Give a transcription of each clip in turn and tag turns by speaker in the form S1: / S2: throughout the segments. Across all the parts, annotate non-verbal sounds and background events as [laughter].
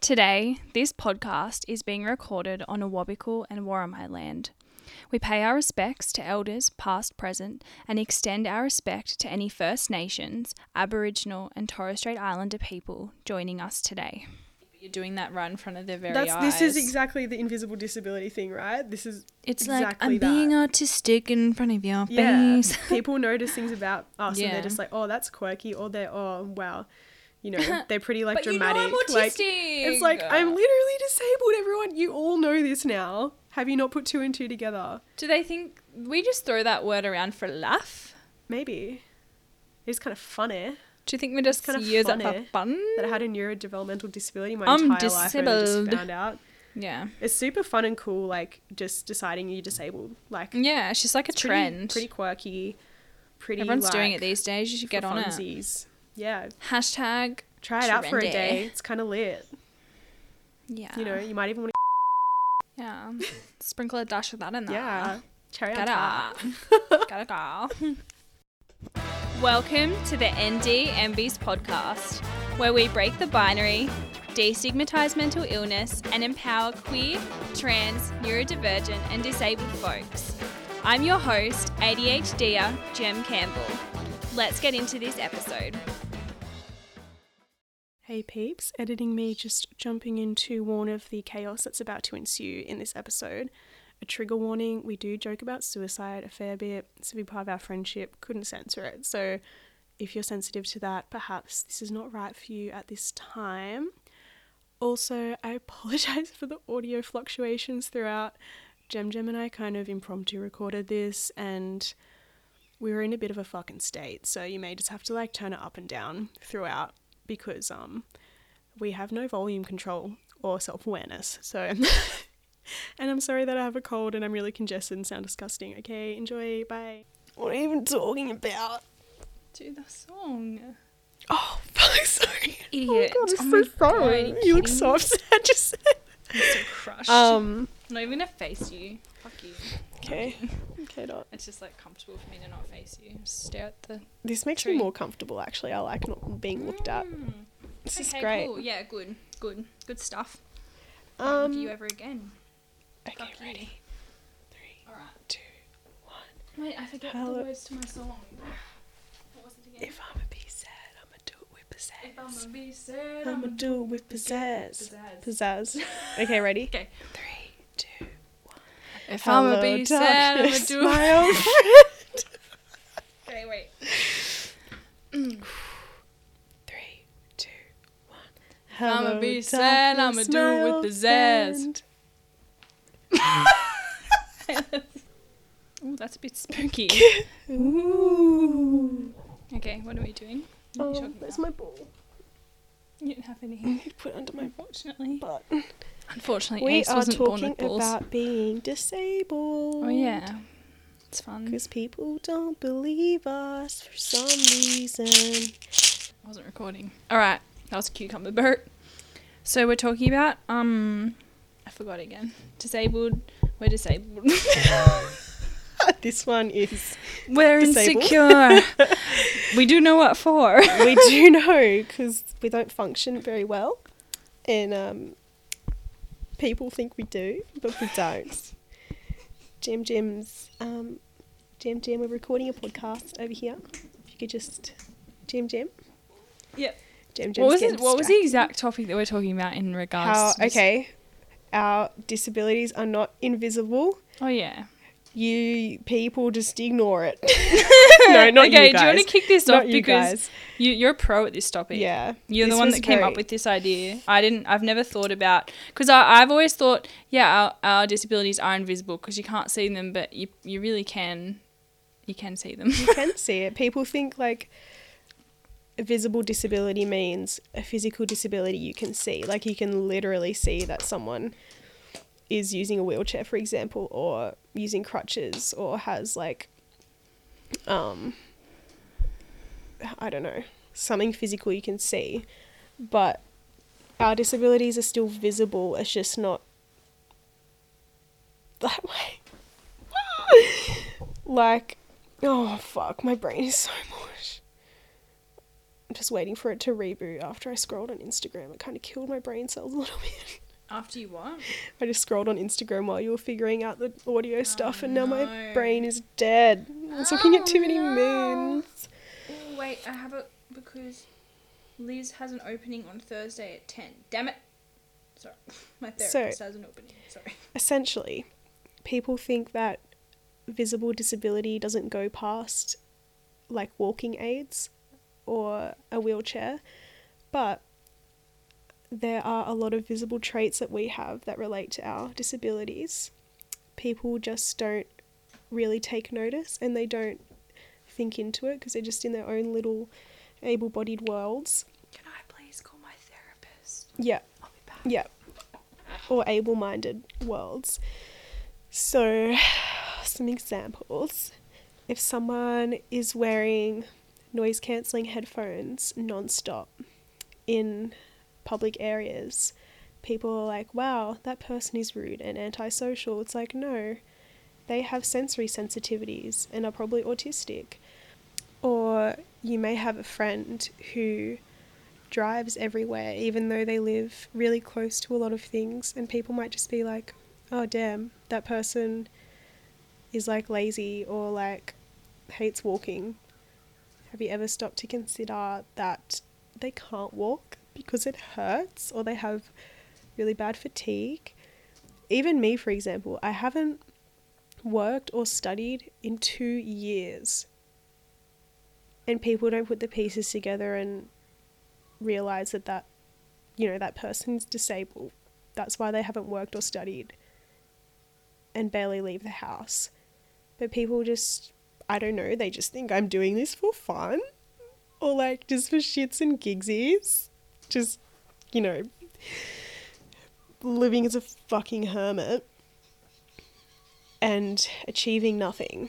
S1: Today, this podcast is being recorded on Awabakal and Worimi land. We pay our respects to elders, past, present, and extend our respect to any First Nations, Aboriginal, and Torres Strait Islander people joining us today. You're doing that right in front of their very
S2: That's
S1: eyes.
S2: this is exactly the invisible disability thing, right? This is
S1: It's
S2: exactly
S1: like I'm
S2: that.
S1: being autistic in front of your
S2: yeah.
S1: face. [laughs]
S2: People notice things about us and they're just like, oh, that's quirky, or they're oh wow, you know, [laughs] they're pretty like
S1: but
S2: dramatic.
S1: you know I'm autistic.
S2: Like it's like I'm literally disabled. Everyone, you all know this now. Have you not put two and two together?
S1: Do they think we just throw that word around for a laugh?
S2: Maybe it's kind of funny
S1: Do you think we're just kind of use it for fun?
S2: that I had a neurodevelopmental disability my
S1: I'm
S2: entire life and I just
S1: disabled.
S2: found out.
S1: Yeah.
S2: It's super fun and cool, like just deciding you're disabled. Like
S1: Yeah, it's just like a
S2: it's pretty-
S1: trend.
S2: pretty, quirky, pretty.
S1: Everyone's doing it these days. You should get on it.
S2: Yeah,
S1: Hashtag.
S2: try it out for a day. It's kind of lit.
S1: Yeah.
S2: You know, you might even want to. [laughs]
S1: Yeah. Sprinkle a dash of that in there.
S2: Yeah, cherry on top.
S1: Gotta [laughs] go. Welcome to the ND NBs podcast, where we break the binary, destigmatize mental illness, and empower queer, trans, neurodivergent, and disabled folks. I'm your host, ADHDer Gem Campbell. Let's get into this episode.
S2: Hey peeps, editing me just jumping in to warn of the chaos that's about to ensue in this episode. A trigger warning, we do joke about suicide a fair bit. It's a big part of our friendship, couldn't censor it. So if you're sensitive to that, perhaps this is not right for you at this time. Also, I [laughs] apologize for the audio fluctuations throughout. Gem Gem and I kind of impromptu recorded this and we were in a bit of a fucking state, so you may just have to like turn it up and down throughout because um we have no volume control or self-awareness. So [laughs] and I'm sorry that I have a cold and I'm really congested and sound disgusting. Okay, enjoy. Bye. What are you even talking about?
S1: Do the song.
S2: Oh, [laughs] fuck, sorry.
S1: Idiot.
S2: Oh, God,
S1: Oh
S2: I'm
S1: my
S2: so sorry.
S1: God, you
S2: you look
S1: kidding
S2: so
S1: me?
S2: upset. Just
S1: I'm so crushed.
S2: um.
S1: I'm not even gonna face you. Fuck you.
S2: Okay. [laughs] Okay, dot.
S1: It's just like comfortable for me to not face you. Just stare at the.
S2: This makes
S1: Tree.
S2: me more comfortable. Actually, I like not being looked at.
S1: Mm.
S2: This is
S1: Okay,
S2: great.
S1: Cool. Yeah, good, good, good stuff. Won't look at you
S2: Um.
S1: ever again.
S2: Okay,
S1: Fuck you.
S2: ready. Three,
S1: All right.
S2: two, one.
S1: Wait, I forget
S2: Hello.
S1: the words to my song. What was it again?
S2: If I'ma be sad, I'ma do it with pizzazz.
S1: If I'm
S2: pizzazz.
S1: gonna be sad,
S2: I'ma do it with
S1: pizzazz.
S2: pizzazz. Pizzazz. [laughs] Okay, ready?
S1: Okay.
S2: Three, two,
S1: If I'm gonna be sad, I'ma do
S2: my old [laughs] friend.
S1: Okay, wait. [clears throat]
S2: Three, two, one. Hello,
S1: be sad, I'ma do it with the
S2: friend. [laughs]
S1: Ooh, that's a bit spooky. [laughs]
S2: Ooh.
S1: okay, what are we doing? Are
S2: Oh, there's my ball.
S1: You don't have any.
S2: Put it under my
S1: Unfortunately.
S2: butt.
S1: Unfortunately,
S2: We
S1: Ace
S2: are
S1: wasn't born
S2: talking
S1: with balls.
S2: about being disabled.
S1: Oh yeah, it's fun.
S2: Because people don't believe us for some reason.
S1: I wasn't recording. All right, that was a cucumber boat. So we're talking about um, I forgot again. Disabled. We're disabled. [laughs]
S2: this one is.
S1: we're
S2: Disabled.
S1: insecure. [laughs] we do know what for.
S2: we do know because we don't function very well. And um, people think we do, but we don't. Jim Jim's. Um, Jim Jim, we're recording a podcast over here. If you could just. Jim Jim?
S1: Yep.
S2: Jim Jim's
S1: What was it? What was the exact topic that we're talking about in regards?
S2: How,
S1: to
S2: okay. Our disabilities are not invisible.
S1: Oh yeah.
S2: You people just ignore it. [laughs] no, [laughs] not
S1: okay,
S2: you guys.
S1: do you want to kick this
S2: not
S1: off
S2: you
S1: because
S2: guys.
S1: you, you're a pro at this topic.
S2: Yeah.
S1: You're the one that came
S2: very-
S1: up with this idea. I didn't. I've never thought about because I've always thought, yeah, our, our disabilities are invisible because you can't see them, but you you really can. You can see them.
S2: you can [laughs] see it. People think like a visible disability means a physical disability you can see. Like you can literally see that someone is using a wheelchair, for example, or using crutches, or has like, um, I don't know, something physical you can see. But our disabilities are still visible. It's just not that [laughs] way. like, oh fuck, my brain is so mush. I'm just waiting for it to reboot after I scrolled on Instagram. It kind of killed my brain cells a little [laughs] bit.
S1: After you what?
S2: I just scrolled on Instagram while you were figuring out the audio oh, stuff, and now
S1: no.
S2: my brain is dead. I was looking at too many
S1: Oh, no.
S2: moons.
S1: Oh, wait, I have it because Liz has an opening on Thursday at 10. Damn it. Sorry. [laughs] My
S2: So-
S1: therapist has an opening. Sorry. [laughs]
S2: Essentially, people think that visible disability doesn't go past like walking aids or a wheelchair, but there are a lot of visible traits that we have that relate to our disabilities. People just don't really take notice and they don't think into it because they're just in their own little able bodied worlds.
S1: Can I please call my therapist?
S2: Yeah.
S1: I'll be back.
S2: Yeah. Or able minded worlds. So, some examples. If someone is wearing noise cancelling headphones non stop in public areas, people are like, wow, that person is rude and antisocial. It's like, no, they have sensory sensitivities and are probably autistic. Or you may have a friend who drives everywhere, even though they live really close to a lot of things, and people might just be like, oh, damn, that person is like lazy or like hates walking. Have you ever stopped to consider that they can't walk because it hurts or they have really bad fatigue? Even me, for example, I haven't worked or studied in two years. And people don't put the pieces together and realize that that you know that person's disabled that's why they haven't worked or studied and barely leave the house but people just i don't know they just think i'm doing this for fun or like just for shits and gigsies just you know living as a fucking hermit and achieving nothing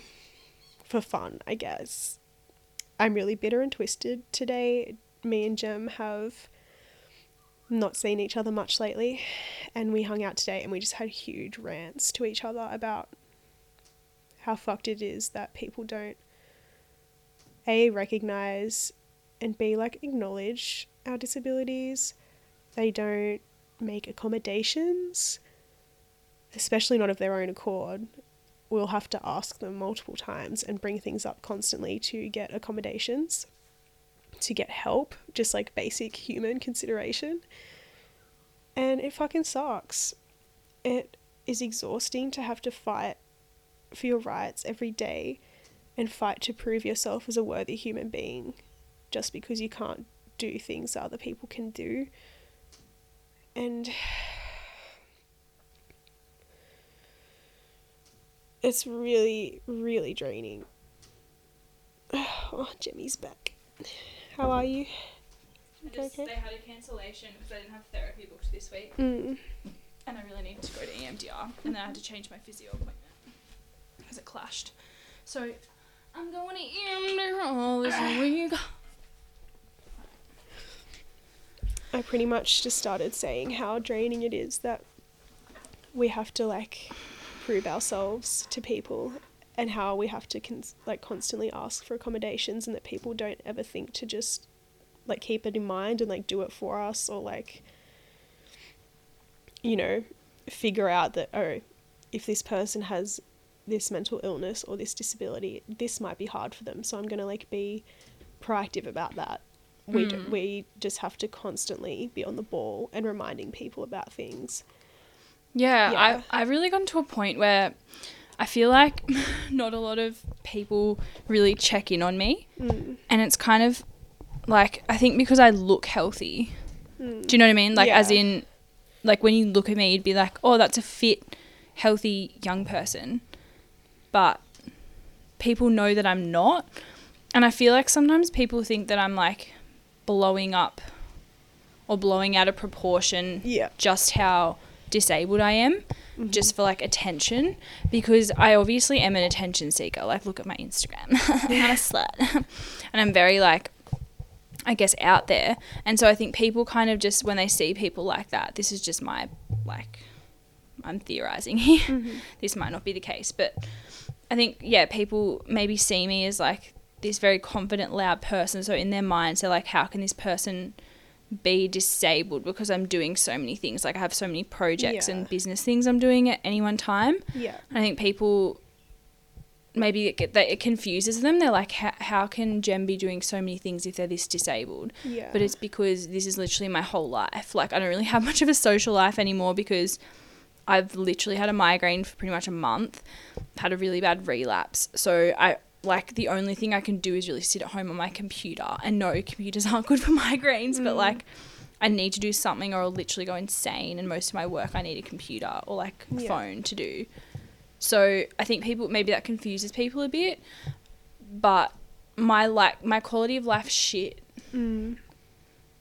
S2: for fun i guess. I'm really bitter and twisted today. Me and Gem have not seen each other much lately, and we hung out today and we just had huge rants to each other about how fucked it is that people don't a recognize and b like acknowledge our disabilities. They don't make accommodations, especially not of their own accord. We'll have to ask them multiple times and bring things up constantly to get accommodations to get help, just like basic human consideration. And it fucking sucks. It is exhausting to have to fight for your rights every day and fight to prove yourself as a worthy human being just because you can't do things that other people can do. And [sighs] it's really, really draining. [sighs] Oh, Gemmy's back. How are you?
S1: I
S2: Okay,
S1: just,
S2: okay.
S1: They had a cancellation because I didn't have therapy booked this week,
S2: Mm.
S1: and I really needed to go to EMDR, and then I had to change my physio appointment because it clashed. So I'm going to EMDR this week.
S2: I pretty much just started saying how draining it is that we have to like prove ourselves to people and how we have to like constantly ask for accommodations and that people don't ever think to just like keep it in mind and like do it for us or like you know figure out that oh if this person has this mental illness or this disability this might be hard for them. So i'm going to like be proactive about that we do,
S1: Mm.
S2: we just have to constantly be on the ball and reminding people about things
S1: Yeah,
S2: Yeah.
S1: I I've really gotten to a point where I feel like [laughs] not a lot of people really check in on me,
S2: mm.
S1: and it's kind of like I think because I look healthy.
S2: Mm.
S1: Do you know what I mean? Like as in, like when you look at me, you'd be like, oh, that's a fit, healthy young person, but people know that I'm not, and I feel like sometimes people think that I'm like blowing up or blowing out of proportion
S2: yeah
S1: just how disabled I am
S2: Mhm.
S1: just for like attention because I obviously am an attention seeker. Like, look at my Instagram. [laughs] I'm a [laughs] slut. and I'm very like, I guess, out there. And so I think people kind of just, when they see people like that, this is just my, like, I'm theorizing [laughs] here.
S2: Mhm.
S1: this might not be the case, but I think, yeah, people maybe see me as like this very confident, loud person. So in their minds, they're like, how can this person be disabled because I'm doing so many things? Like I have so many projects
S2: Yeah.
S1: and business things I'm doing at any one time.
S2: Yeah.
S1: I think people maybe it, get, it confuses them. They're like, how, how can Gem be doing so many things if they're this disabled?
S2: Yeah.
S1: But it's because this is literally my whole life. Like I don't really have [laughs] much of a social life anymore because I've literally had a migraine for pretty much a month, had a really bad relapse. So I like the only thing I can do is really sit at home on my computer. And no, computers [laughs] aren't good for migraines, but
S2: Mm.
S1: like I need to do something or I'll literally go insane. And most of my work, I need a computer or like a
S2: Yeah.
S1: phone to do. So I think people maybe that confuses people a bit, but my like my quality of life shit,
S2: Mm.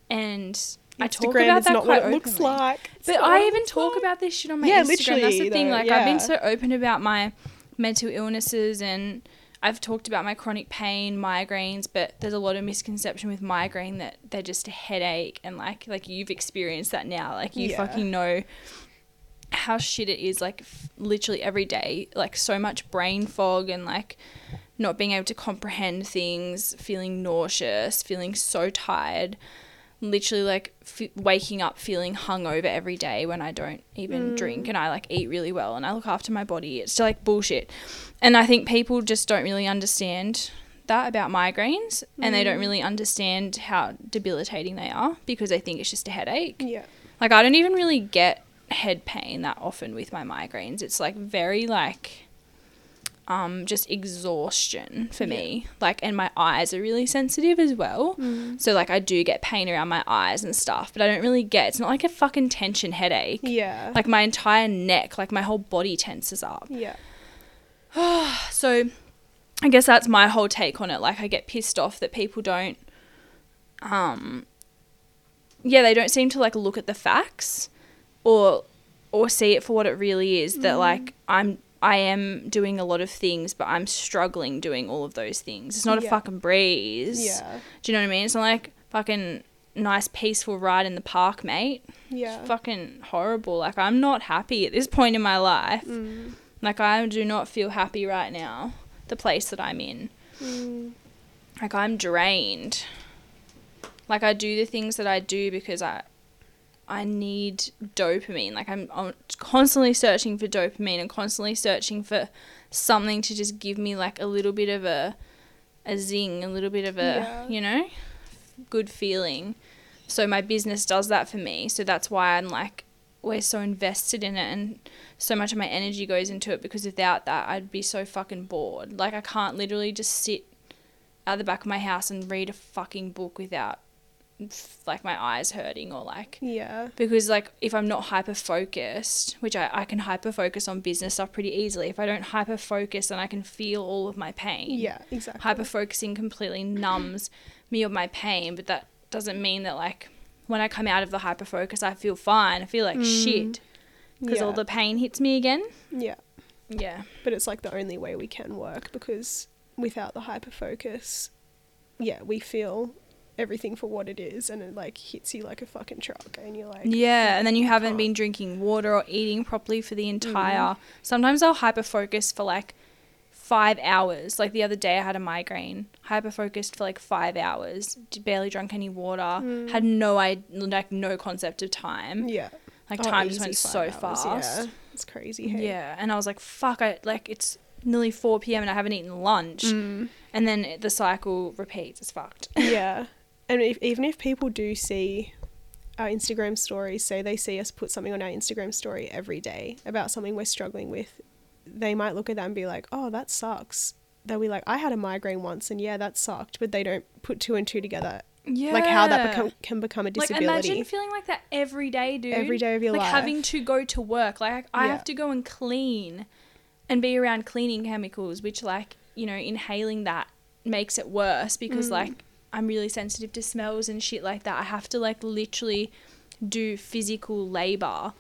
S1: and I talk about that
S2: not
S1: quite
S2: what it looks
S1: openly.
S2: like. It's
S1: But I even talk
S2: like.
S1: about this shit on my
S2: Yeah,
S1: Instagram. That's the
S2: literally,
S1: thing.
S2: though,
S1: Like I've been so open about my mental illnesses and I've talked about my chronic pain, migraines, but there's a lot of misconception with migraine that they're just a headache and like like you've experienced that now. Like you
S2: Yeah.
S1: fucking know how shit it is like f- literally every day like so much brain fog and like not being able to comprehend things feeling nauseous feeling so tired literally like f- waking up feeling hungover every day when I don't even
S2: Mm.
S1: drink and I like eat really well and I look after my body. It's like bullshit. And I think people just don't really understand that about migraines and they don't
S2: Mm.
S1: really understand how debilitating they are because they think it's just a headache.
S2: Yeah.
S1: Like I don't even really get head pain that often with my migraines. It's like very like um just exhaustion for me. Like and my eyes are really sensitive as well.
S2: Mm.
S1: So like I do get pain around my eyes and stuff, but I don't really get it's not like a fucking tension headache.
S2: Yeah.
S1: Like my entire neck, like my whole body tenses up.
S2: yeah. [sighs]
S1: So I guess that's my whole take on it. Like I get pissed off that people don't um yeah, they don't seem to like look at the facts or or see it for what it really is that
S2: Mm.
S1: like I'm I am doing a lot of things but I'm struggling doing all of those things. It's not a fucking breeze.
S2: Yeah.
S1: Do you know what I mean? It's not like fucking nice peaceful ride in the park, mate.
S2: Yeah.
S1: It's fucking horrible. Like I'm not happy at this point in my life.
S2: Mm.
S1: Like I do not feel happy right now. The place that I'm in.
S2: Mm.
S1: Like I'm drained. Like I do the things that I do because I I need dopamine. Like I'm, I'm constantly searching for dopamine and constantly searching for something to just give me like a little bit of a a zing, a little bit of a,
S2: Yeah.
S1: you know, good feeling. So my business does that for me. So that's why I'm like we're so invested in it and so much of my energy goes into it because without that I'd be so fucking bored. Like I can't literally just sit at the back of my house and read a fucking book without like my eyes hurting or like
S2: Yeah.
S1: because like if I'm not hyper focused, which I, I can hyper focus on business stuff pretty easily. If I don't hyper focus then I can feel all of my pain.
S2: Yeah. Exactly.
S1: Hyper focusing completely numbs me of my pain, but that doesn't mean that like when I come out of the hyper focus I feel fine. I feel like
S2: Mm.
S1: shit because
S2: yeah.
S1: all the pain hits me again.
S2: yeah.
S1: Yeah.
S2: But it's like the only way we can work because without the hyper focus, yeah, we feel everything for what it is and it like hits you like a fucking truck and you're like
S1: Yeah, and then you haven't been drinking water or eating properly for the
S2: Mm.
S1: entire. Sometimes I'll hyper focus for like five hours. Like the other day, I had a migraine. Hyper focused for like five hours. Barely drunk any water.
S2: Mm.
S1: Had no I like no concept of time.
S2: Yeah.
S1: Like
S2: Oh,
S1: time just went so
S2: hours,
S1: fast.
S2: Yeah. It's crazy. Hey?
S1: Yeah, and I was like, "Fuck!" I like it's nearly four p.m. and I haven't eaten lunch,
S2: Mm.
S1: and then the cycle repeats. It's fucked.
S2: yeah. [laughs] And if, even if people do see our Instagram stories, say they see us put something on our Instagram story every day about something we're struggling with, they might look at that and be like, oh, that sucks. They'll be like, I had a migraine once and yeah, that sucked. But they don't put two and two together.
S1: Yeah,
S2: Like how that become, can become a disability.
S1: Like imagine feeling like that every day, dude.
S2: Every day of your
S1: like
S2: life.
S1: having to go to work. Like I
S2: Yeah.
S1: have to go and clean, and be around cleaning chemicals, which like you know inhaling that makes it worse because
S2: Mm.
S1: like I'm really sensitive to smells and shit like that. I have to like literally do physical labor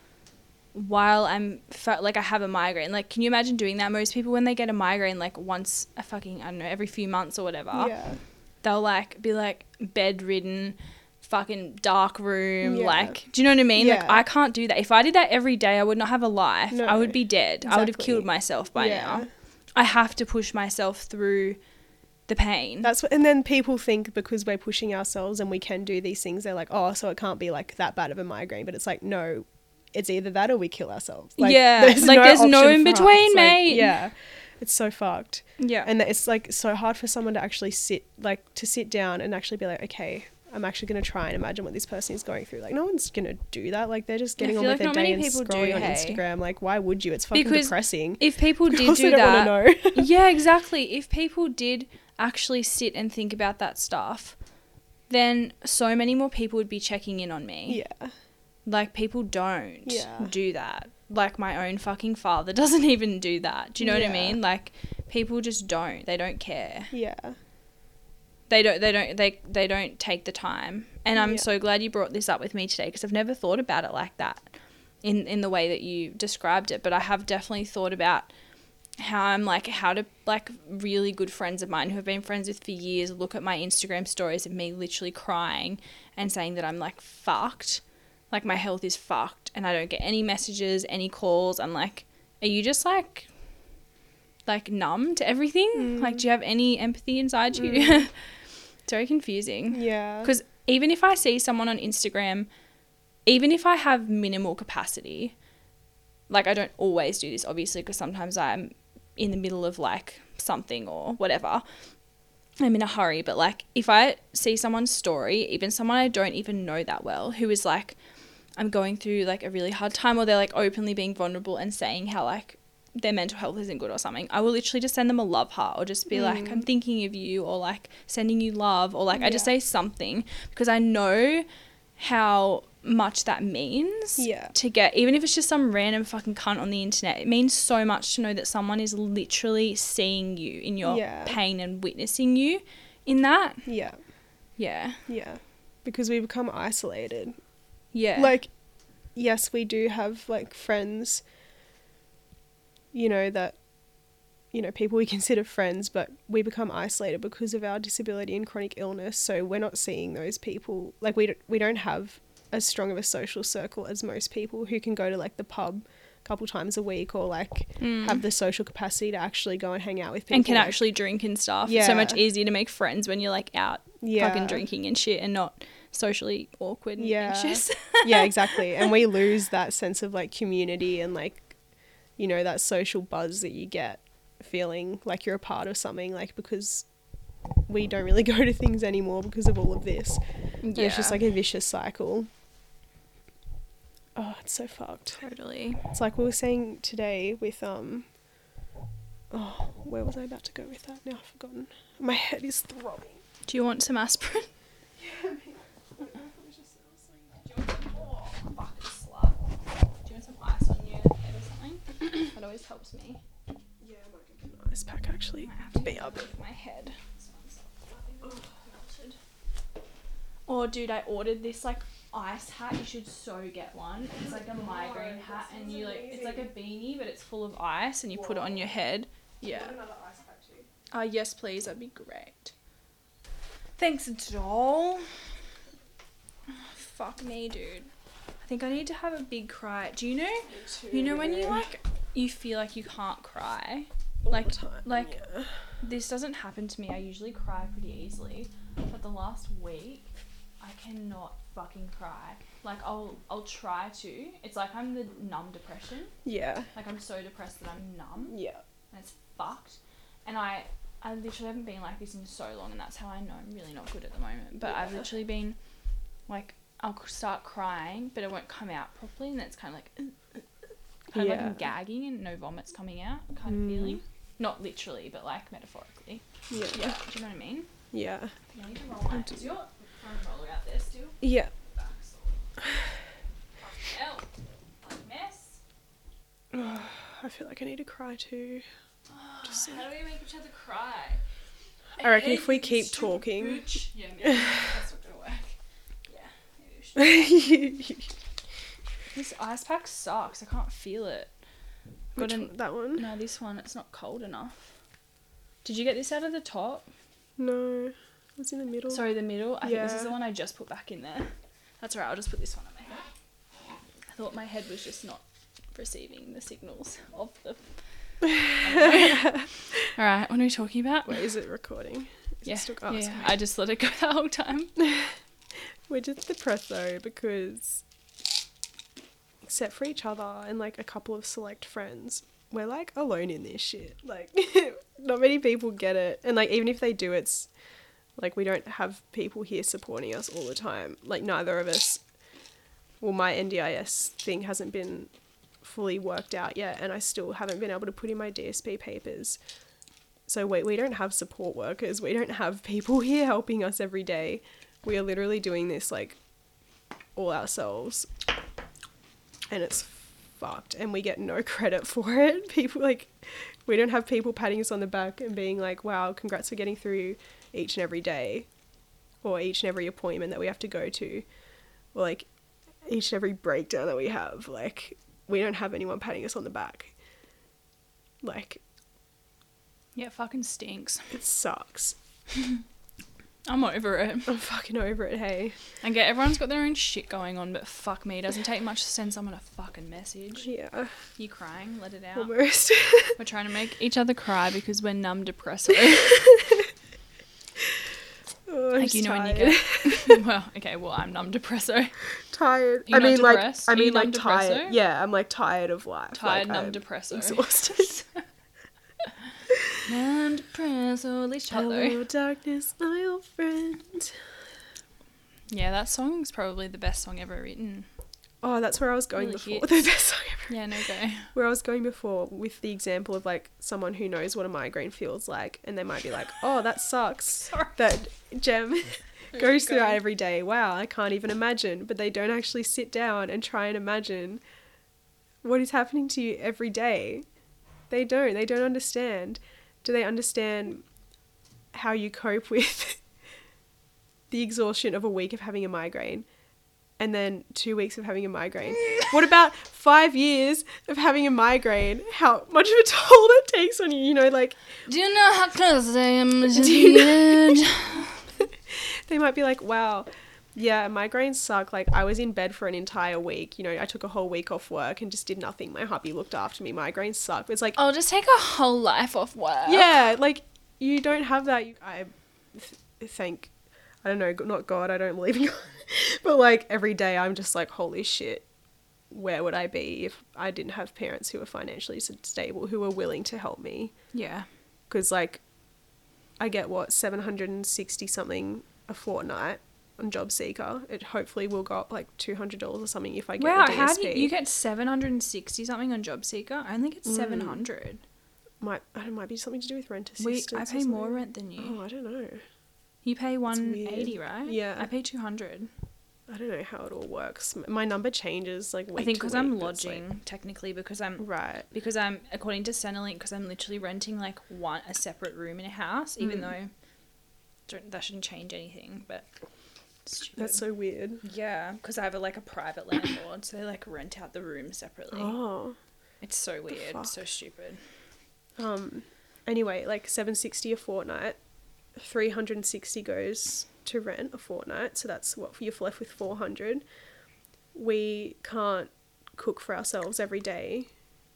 S1: while I'm like I have a migraine. Like, can you imagine doing that? Most people when they get a migraine, like once a fucking I don't know every few months or whatever
S2: yeah.
S1: they'll like be like bedridden fucking dark room
S2: Yeah.
S1: like do you know what i mean like
S2: Yeah.
S1: i can't do that if i did that every day i would not have a life i would be dead i would have killed myself by
S2: yeah.
S1: now i have to push myself through the pain.
S2: That's what, and then people think because we're pushing ourselves and we can do these things, they're like, oh, so it can't be like that bad of a migraine. But it's like, no, it's either that or we kill ourselves. Like,
S1: Yeah, like, there's no in between,
S2: Like,
S1: mate.
S2: yeah, it's so fucked,
S1: yeah.
S2: and it's like so hard for someone to actually sit, like, to sit down and actually be like, okay. I'm actually going to try and imagine what this person is going through. Like, no one's going to do that. Like, they're just getting on with
S1: like
S2: their day and
S1: people do,
S2: scrolling on
S1: hey?
S2: Instagram. Like, why would you? It's fucking
S1: Because
S2: depressing.
S1: if people [laughs] did do that, [laughs] yeah, [laughs] exactly. If people did actually sit and think about that stuff, then so many more people would be checking in on me.
S2: yeah.
S1: Like people don't
S2: Yeah.
S1: do that. Like my own fucking father [laughs] doesn't even do that. Do you know what I mean? Like people just don't. They don't care.
S2: Yeah.
S1: They don't they don't they they don't take the time. And I'm
S2: Yeah.
S1: so glad you brought this up with me today because I've never thought about it like that in in the way that you described it, but I have definitely thought about how I'm like how do like really good friends of mine who have been friends with for years look at my Instagram stories of me literally crying and saying that I'm like fucked. Like my health is fucked and I don't get any messages, any calls. I'm like, are you just like like numb to everything? Mm. Like do you have any empathy inside you? Mm. [laughs] it's very confusing.
S2: Yeah.
S1: Because even if I see someone on Instagram, even if I have minimal capacity, like I don't always do this, obviously, because sometimes I'm in the middle of like something or whatever. I'm in a hurry, but like if I see someone's story, even someone I don't even know that well, who is like, I'm going through like a really hard time, or they're like openly being vulnerable and saying how like their mental health isn't good or something, I will literally just send them a love heart or just be like, mm. I'm thinking of you, or like sending you love, or like I just say something because I know how much that means
S2: Yeah.
S1: to get even if it's just some random fucking cunt on the internet it means so much to know that someone is literally seeing you in your
S2: Yeah.
S1: pain and witnessing you in that
S2: Yeah.
S1: yeah
S2: Yeah. Because we become isolated.
S1: yeah
S2: Like, yes, we do have like friends, you know, that, you know, people we [laughs] consider friends, but we become isolated because of our disability and chronic illness. So we're not seeing those people. Like, we, don't- we don't have as strong of a social circle as most people who can go to like the pub a couple times a week or like have the social capacity to actually go and hang out with people.
S1: Mm. and can
S2: like-
S1: actually drink and stuff it's so much easier to make friends when you're like out
S2: yeah.
S1: fucking drinking and shit and not socially awkward and
S2: Yeah.
S1: anxious [laughs]
S2: yeah, exactly. And we lose that sense of like community and like, you know, that social buzz that you get feeling like you're a part of something, like because we don't really [laughs] go to things anymore because of all of this. And it's just like a vicious cycle. Oh, it's so fucked.
S1: totally
S2: It's like we were saying today with um oh, where was I about to go with that? Now I've forgotten. My head is throbbing.
S1: do you want some aspirin Oh, fuck, slut. Do you want some ice on your head or something? [coughs] that always helps me.
S2: Yeah, I might get an ice pack actually.
S1: I have to
S2: Be up.
S1: with my head. Oh, dude, I ordered this like ice hat. You should so get one. It's like a migraine hat, and you like it's like a beanie, but it's full of ice, and you put it on your head. Yeah.
S2: Another ice pack too.
S1: Uh, yes, please. That'd be great. Thanks, doll. Fuck me, dude. I think I need to have a big cry. Do you know? You know when you like you feel like you can't cry, like like this doesn't happen to me. I usually cry pretty easily, but the last week I cannot fucking cry. Like I'll I'll try to. It's like I'm the numb depression.
S2: Yeah.
S1: Like I'm so depressed that I'm numb
S2: Yeah.
S1: and it's fucked. And I I literally haven't been like this in so long, and that's how I know I'm really not good at the moment. But I've literally been like I'll start crying, but it won't come out properly, and then it's kind of like uh, uh, uh, kind of like I'm gagging and no vomits coming out kind of
S2: Mm.
S1: feeling. Not literally, but like metaphorically.
S2: Yeah.
S1: Yeah, do you know what I mean?
S2: Yeah.
S1: I need to roll my. Is your phone roller out there still?
S2: Yeah.
S1: Back, so. Fucking hell. What a mess.
S2: I feel like I need to cry too. Just
S1: How do we make each other cry?
S2: I reckon if we keep talking-.
S1: Yeah, [laughs] maybe that's not gonna work. Yeah, maybe. [laughs] This ice pack sucks. I can't feel it.
S2: Which
S1: Got an-
S2: That one?
S1: No, this one. It's not cold enough. Did you get this out of the top?
S2: No. It in the middle.
S1: Sorry, the middle. I think this is
S2: Yeah.
S1: the one I just put back in there. That's alright. I'll just put this one on my head. I thought my head was just not receiving the signals of the [laughs] All right, what are we talking about?
S2: Wait, is it recording? Is it
S1: yeah,
S2: still-
S1: yeah,
S2: oh,
S1: yeah. I just let it go [laughs] the whole time. [laughs]
S2: We're just depressed though because, except for each other and like a couple of select friends, we're like alone in this shit. Like, not many people get it, and like even if they do, it's like we don't have people here supporting us all the time. Like neither of us. Well, my NDIS thing hasn't been fully worked out yet, and I still haven't been able to put in my DSP papers. So wait, we don't have support workers. We don't have people [laughs] here helping us every day. We are literally doing this like all ourselves. And it's fucked and we get no [laughs] credit for it. People like we don't have people patting us on the back and being like, "Wow, congrats for getting through each and every day." Or each and every appointment that we have to go to. Or like each and every breakdown that we have. Like we don't have anyone patting us on the back. Like
S1: Yeah, it fucking stinks. [laughs]
S2: it sucks.
S1: I'm over it.
S2: I'm fucking over it, hey.
S1: I get everyone's got their own shit going on, but fuck me, it doesn't take much to send someone a fucking message.
S2: Yeah,
S1: You crying? Let it out.
S2: almost. [laughs]
S1: We're trying to make each other cry because we're numb depresso. [laughs]
S2: Oh,
S1: like you know when you get [laughs] [laughs] well, okay, well I'm numb depresso.
S2: tired. I mean, like. I mean, like tired.
S1: depresso?
S2: Yeah, I'm like tired of life.
S1: Tired,
S2: like,
S1: numb
S2: I'm
S1: depresso.
S2: exhausted. [laughs]
S1: numb depresso, at least.
S2: Hello, oh, darkness, my old friend.
S1: Yeah, that song's probably the best song ever written.
S2: Oh, that's where I was going
S1: Really
S2: before. [laughs] The best song ever.
S1: Yeah, no go.
S2: Where I was going before with the example of like someone who knows what a migraine feels like, and they might be like, "Oh, that [laughs] sucks." That Gem [laughs] goes through that every day. Wow, I can't even imagine. But they don't actually sit down and try and imagine what is happening to you every day. They don't. They don't understand. Do they understand how you cope with the exhaustion of a week of having a migraine? And then two weeks of having a migraine. What about five years of having a migraine? How much of a toll that takes on you? You know, like
S1: Do you know how close I am to the
S2: you
S1: edge? [laughs]
S2: they might be like, wow, yeah, migraines suck. Like, I was in bed for an entire week. You know, I took a whole week off work and just did nothing. My hubby looked after me. Migraines suck. It's like,
S1: I'll just take a whole life off work.
S2: yeah, like, you don't have that. I th- thank, I don't know, not God, I don't believe in [laughs] God. but, like, every day I'm just like, holy shit, where would I be if I didn't have parents who were financially stable, who were willing to help me?
S1: Yeah.
S2: because like I get what 760 something a fortnight on JobSeeker. It hopefully will go up like $200 or something if I get
S1: Wow, how do you, you get 760 something on JobSeeker I only get
S2: Mm.
S1: 700.
S2: might I don't know, might be something to do with rent
S1: We,
S2: assistance.
S1: I pay more rent than you.
S2: Oh, I don't know.
S1: You pay 180, right?
S2: Yeah.
S1: I pay 200.
S2: I don't know how it all works. My number changes like
S1: I think because I'm
S2: it's, like-
S1: lodging technically because I'm
S2: right.
S1: because I'm according to Centrelink because I'm literally renting like one a separate room in a house even
S2: Mm.
S1: though don't, that shouldn't change anything but stupid.
S2: That's so weird.
S1: yeah because I have a, like a private landlord so they like rent out the room separately
S2: Oh.
S1: it's so weird so stupid
S2: Um anyway, like 760 a fortnight, 360 goes to rent a fortnight, so that's what you're left with 400. We can't cook for ourselves every day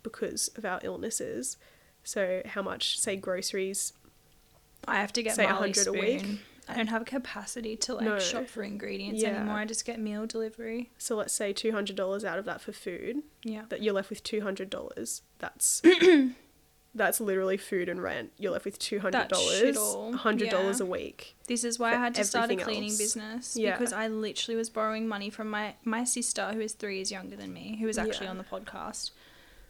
S2: because of our illnesses. So how much say groceries?
S1: I have to get
S2: Say
S1: Marley
S2: 100 a week?
S1: I don't have a capacity to like
S2: No.
S1: shop for ingredients
S2: Yeah.
S1: anymore I just get meal delivery
S2: So let's say $200 out of that for food,
S1: yeah
S2: that you're left with $200. That's [clears throat] that's literally food and rent. You're left with $200.
S1: shit
S2: $100
S1: yeah.
S2: a week.
S1: This is why I had to start a cleaning
S2: else.
S1: business
S2: Yeah.
S1: because I literally was borrowing money from my my sister who is three years younger than me, who was actually
S2: Yeah.
S1: on the podcast,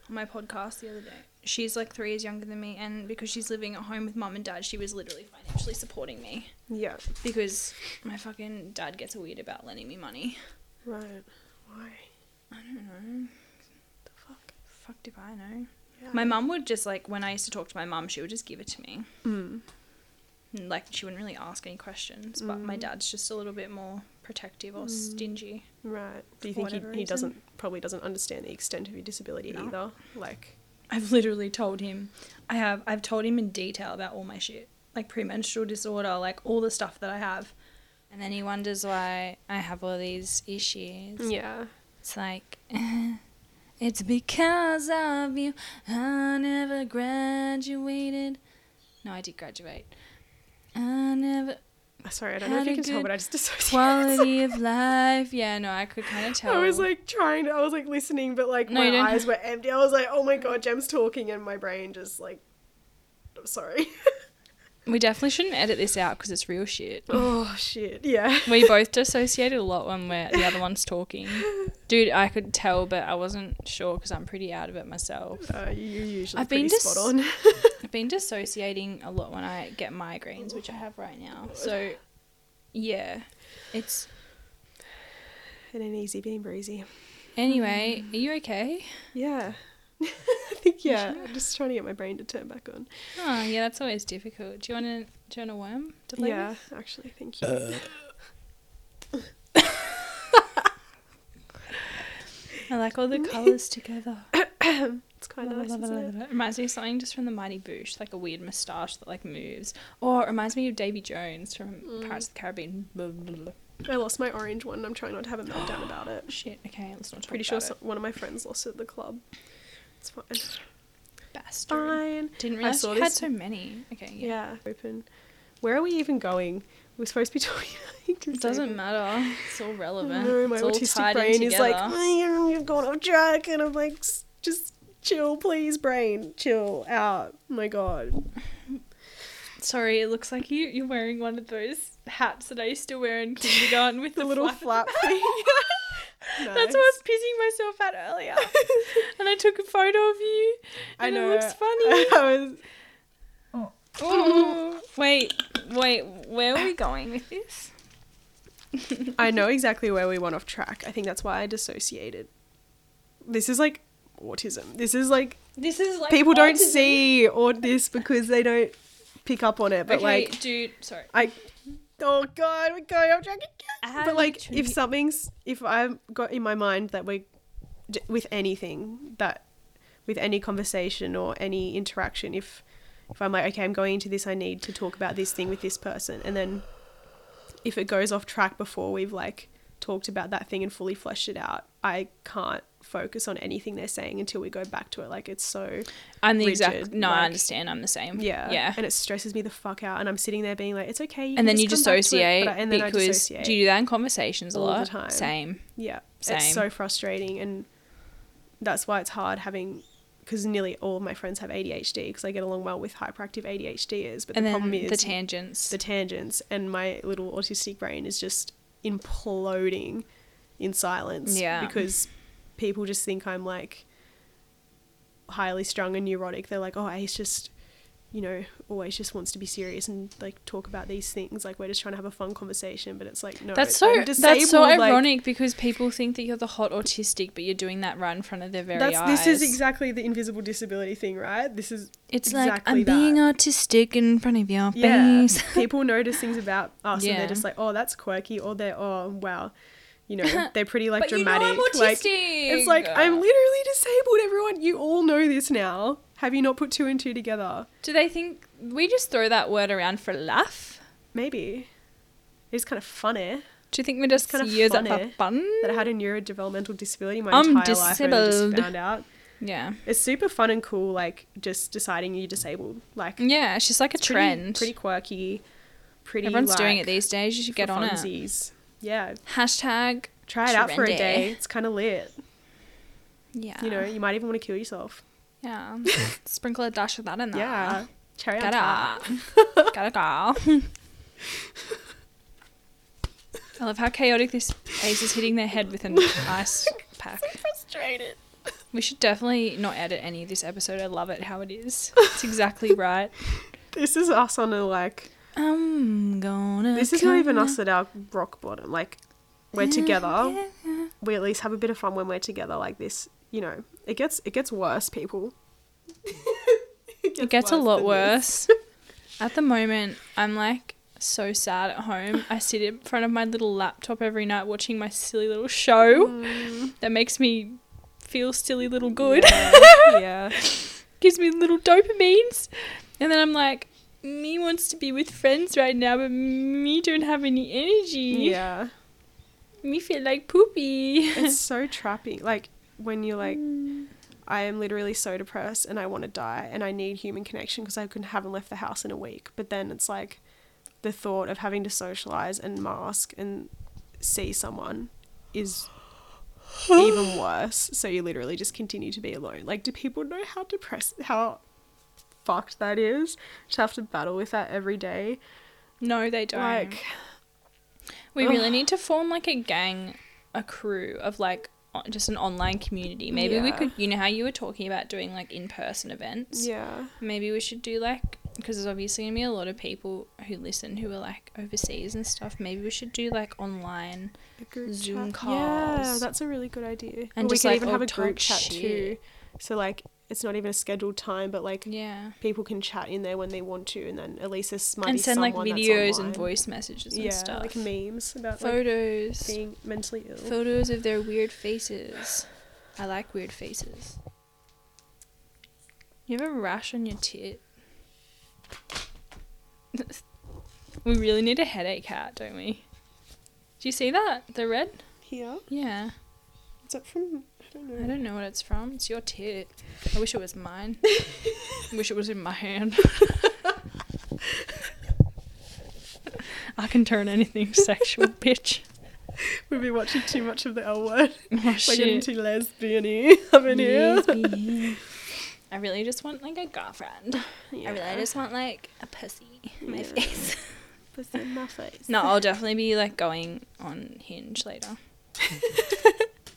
S1: on my podcast the other day. She's like three years younger than me, and because she's living at home with mum and dad, she was literally financially supporting me
S2: Yeah.
S1: because my fucking dad gets weird about lending me money.
S2: Right. Why?
S1: I don't know.
S2: The fuck?
S1: Fucked if I know. My mum would just like when I used to talk to my mum, she would just give it to me.
S2: Mm.
S1: And, like she wouldn't really ask any questions. But my
S2: Mm.
S1: dad's just a little bit more protective or
S2: Mm.
S1: stingy.
S2: Right. Do you think he, he doesn't probably doesn't understand the extent of your disability
S1: No.
S2: either? Like,
S1: I've literally told him. I have. I've told him in detail about all my shit, like premenstrual disorder, like all the stuff that I have. And then he wonders why I have all these issues.
S2: yeah.
S1: It's like, [laughs] It's because of you I never graduated. No, I did graduate. I never
S2: Sorry, I don't know if you can tell, but I just dissociated.
S1: quality [laughs] of life. Yeah, no, I could kind of tell.
S2: I was like trying to, I was like listening, but like
S1: No,
S2: my eyes were empty. I was like, oh my god, Gem's talking, and my brain just like, I'm sorry. [laughs]
S1: we definitely shouldn't edit this out because it's real shit.
S2: oh shit, yeah. [laughs]
S1: we both dissociated a lot when we're, the other one's talking. Dude, I could tell, but I wasn't sure because I'm pretty out of it myself.
S2: Uh, you usually
S1: I've been
S2: spot on. [laughs]
S1: I've been dissociating a lot when I get migraines, which I have right now. So, yeah, it's. [sighs]
S2: it ain't easy being breezy.
S1: Anyway, are you okay?
S2: Yeah. [laughs] I think yeah. I'm just trying to get my brain to turn back on.
S1: Oh, yeah, that's always difficult. Do you want to? Do you want a worm? To play
S2: yeah,
S1: with?
S2: actually, thank you. Uh. [laughs]
S1: I like all the colours together. [coughs]
S2: it's quite nice. Isn't it?
S1: It reminds me of something just from the Mighty Boosh, like a weird moustache that like moves. Or it reminds me of Davy Jones from mm. Pirates of the Caribbean. Blah, blah, blah.
S2: I lost my orange one. I'm trying not to have a meltdown about it. [gasps]
S1: Shit. Okay, let's not talk
S2: Pretty sure
S1: about
S2: one of my friends lost it at the club. It's fine.
S1: Bastard.
S2: Fine.
S1: Didn't
S2: I
S1: realize
S2: saw
S1: you had
S2: this-
S1: so many. Okay, yeah.
S2: Yeah. Open. Where are we even going? We're supposed to be [laughs] talking.
S1: It doesn't matter. It's all relevant.
S2: No, my
S1: it's all
S2: autistic
S1: tied in
S2: brain is like,
S1: together.
S2: "Mm, you've gone off track, and I'm like, "S- just chill, please, brain, chill out. My God. [laughs]
S1: Sorry, it looks like you you're wearing one of those hats that I used to wear in [laughs] kindergarten with
S2: The
S1: the,
S2: little
S1: flap.
S2: flap thing.
S1: That's what I was pissing myself at earlier. [laughs] and I took a photo of you.
S2: I
S1: and
S2: know.
S1: It looks [laughs] funny.
S2: I was.
S1: Oh, [laughs] wait, wait, where are we going with this?
S2: I know exactly where we went off track. I think that's why I dissociated. This is like autism. This is like
S1: This is like
S2: people don't see or this because they don't pick up on it. But
S1: okay,
S2: like,
S1: dude, sorry.
S2: I. Oh God, we're going off track again. But like,
S1: literally-
S2: if something's, if I've got in my mind that we, d- with anything that, with any conversation or any interaction, if, if I'm like, okay, I'm going into this, I need to talk about this thing with this person, and then, if it goes off track before we've like talked about that thing and fully fleshed it out, I can't focus on anything they're saying until we go back to it. Like it's so
S1: I'm the exact. No,
S2: like-
S1: I understand. I'm the same.
S2: yeah,
S1: yeah.
S2: and it stresses me the fuck out. And I'm sitting there being like, it's okay. You
S1: and then you
S2: just come back to it,"
S1: dissociate
S2: I- and then I
S1: because
S2: dissociate.
S1: do you do that in conversations a
S2: All the
S1: lot?
S2: time.
S1: Same.
S2: Yeah,
S1: Same.
S2: it's so frustrating, and that's why it's hard having because nearly all of my friends have ADHD because I get along well with hyperactive ADHDers. But
S1: and
S2: the problem is
S1: the tangents.
S2: the tangents, and my little autistic brain is just imploding in silence.
S1: Yeah.
S2: because people just think I'm like highly strung and neurotic. They're like, oh, Ace just. You know, always just wants to be serious and like talk about these things. Like we're just trying to have a fun conversation, but it's like no.
S1: that's
S2: I'm
S1: so that's so
S2: like-
S1: ironic because people think that you're the hot autistic, but you're doing that right in front of their very
S2: That's
S1: eyes.
S2: this is exactly the invisible disability thing, right? This is
S1: It's
S2: exactly
S1: like I'm
S2: that.
S1: being autistic in front of your
S2: yeah.
S1: face. [laughs]
S2: people notice things about us and they're just like, oh, that's quirky, or they're oh wow, you know, [laughs] they're pretty like
S1: but you know
S2: dramatic. Like it's like I'm literally disabled. Everyone, you all know this now. Have you not put two and two together?
S1: Do they think we just throw that word around for a laugh?
S2: Maybe it's kind of funny
S1: Do you think we're just kind of
S2: funny
S1: for fun?
S2: that I had a neurodevelopmental disability my
S1: I'm
S2: entire life and I just
S1: disabled.
S2: found out.
S1: Yeah.
S2: It's super fun and cool, like just deciding you're disabled. Like
S1: Yeah, it's just like a
S2: It's pretty-
S1: trend.
S2: Pretty, quirky. Pretty.
S1: Everyone's doing it these days. You should get on it.
S2: Yeah,
S1: Hashtag.
S2: try it out for a day. It's kind of lit.
S1: Yeah.
S2: You know, you might even want to kill yourself.
S1: Yeah. [laughs] Sprinkle a dash of that in there.
S2: Yeah, cherry on
S1: Get
S2: top.
S1: up. [laughs] Gotta go. I love how chaotic this ace is hitting their head with an ice [laughs] pack.
S2: Frustrated.
S1: We should definitely not edit any of this episode. I love it how it is. It's exactly right.
S2: This is us on a like.
S1: I'm gonna.
S2: This is not even us at our rock bottom. Like, we're together.
S1: Yeah.
S2: We at least have a bit of fun when we're together. Like this, you know. It gets it gets worse, people. [laughs]
S1: It gets a lot worse. [laughs] At the moment, I'm like so sad at home. I sit in front of my little laptop every night watching my silly little show
S2: Mm,
S1: that makes me feel silly little good.
S2: yeah. [laughs] yeah.
S1: Gives me little dopamines. And then I'm like, me wants to be with friends right now, but me don't have any energy.
S2: Yeah.
S1: Me feel like poopy.
S2: it's [laughs] so trapping. Like, when you're like, mm. I am literally so depressed and I want to die and I need human connection because I couldn't haven't left the house in a week. But then it's like the thought of having to socialize and mask and see someone is even worse. So you literally just continue to be alone. Like, do people know how depressed, how fucked that is? To have to battle with that every day.
S1: No, they don't.
S2: Like,
S1: we really need to form like a gang, a crew of like just an online community. Maybe we could, you know, how you were talking about doing like in person events.
S2: yeah,
S1: Maybe we should do like because there's obviously gonna be a lot of people who listen who are like overseas and stuff. Maybe we should do like online. Zoom
S2: chat. Yeah,
S1: calls.
S2: that's a really good idea.
S1: And just,
S2: we could
S1: like,
S2: even have a group chat too. So like, it's not even a scheduled time, but like
S1: Yeah.
S2: people can chat in there when they want to, and then at least this might
S1: and send like videos and voice messages and
S2: yeah,
S1: stuff.
S2: like memes about like
S1: Photos.
S2: being mentally ill.
S1: Photos of their weird faces. I like weird faces. You have a rash on your tit. [laughs] we really need a headache hat, don't we? Do you see that? The red?
S2: Here,
S1: Yeah.
S2: is that from? I don't know.
S1: I don't know what it's from. It's your tit. I wish it was mine. [laughs] I wish it was in my hand. I can turn anything [laughs] sexual, bitch.
S2: We've been watching too much of the L word. [laughs]
S1: Oh,
S2: We're getting too lesbian-y up in here.
S1: Lesbian. I really just want like a girlfriend.
S2: Yeah.
S1: I really just want like a pussy in my
S2: Yeah.
S1: face.
S2: Pussy in my face.
S1: no, I'll definitely be like going on Hinge later.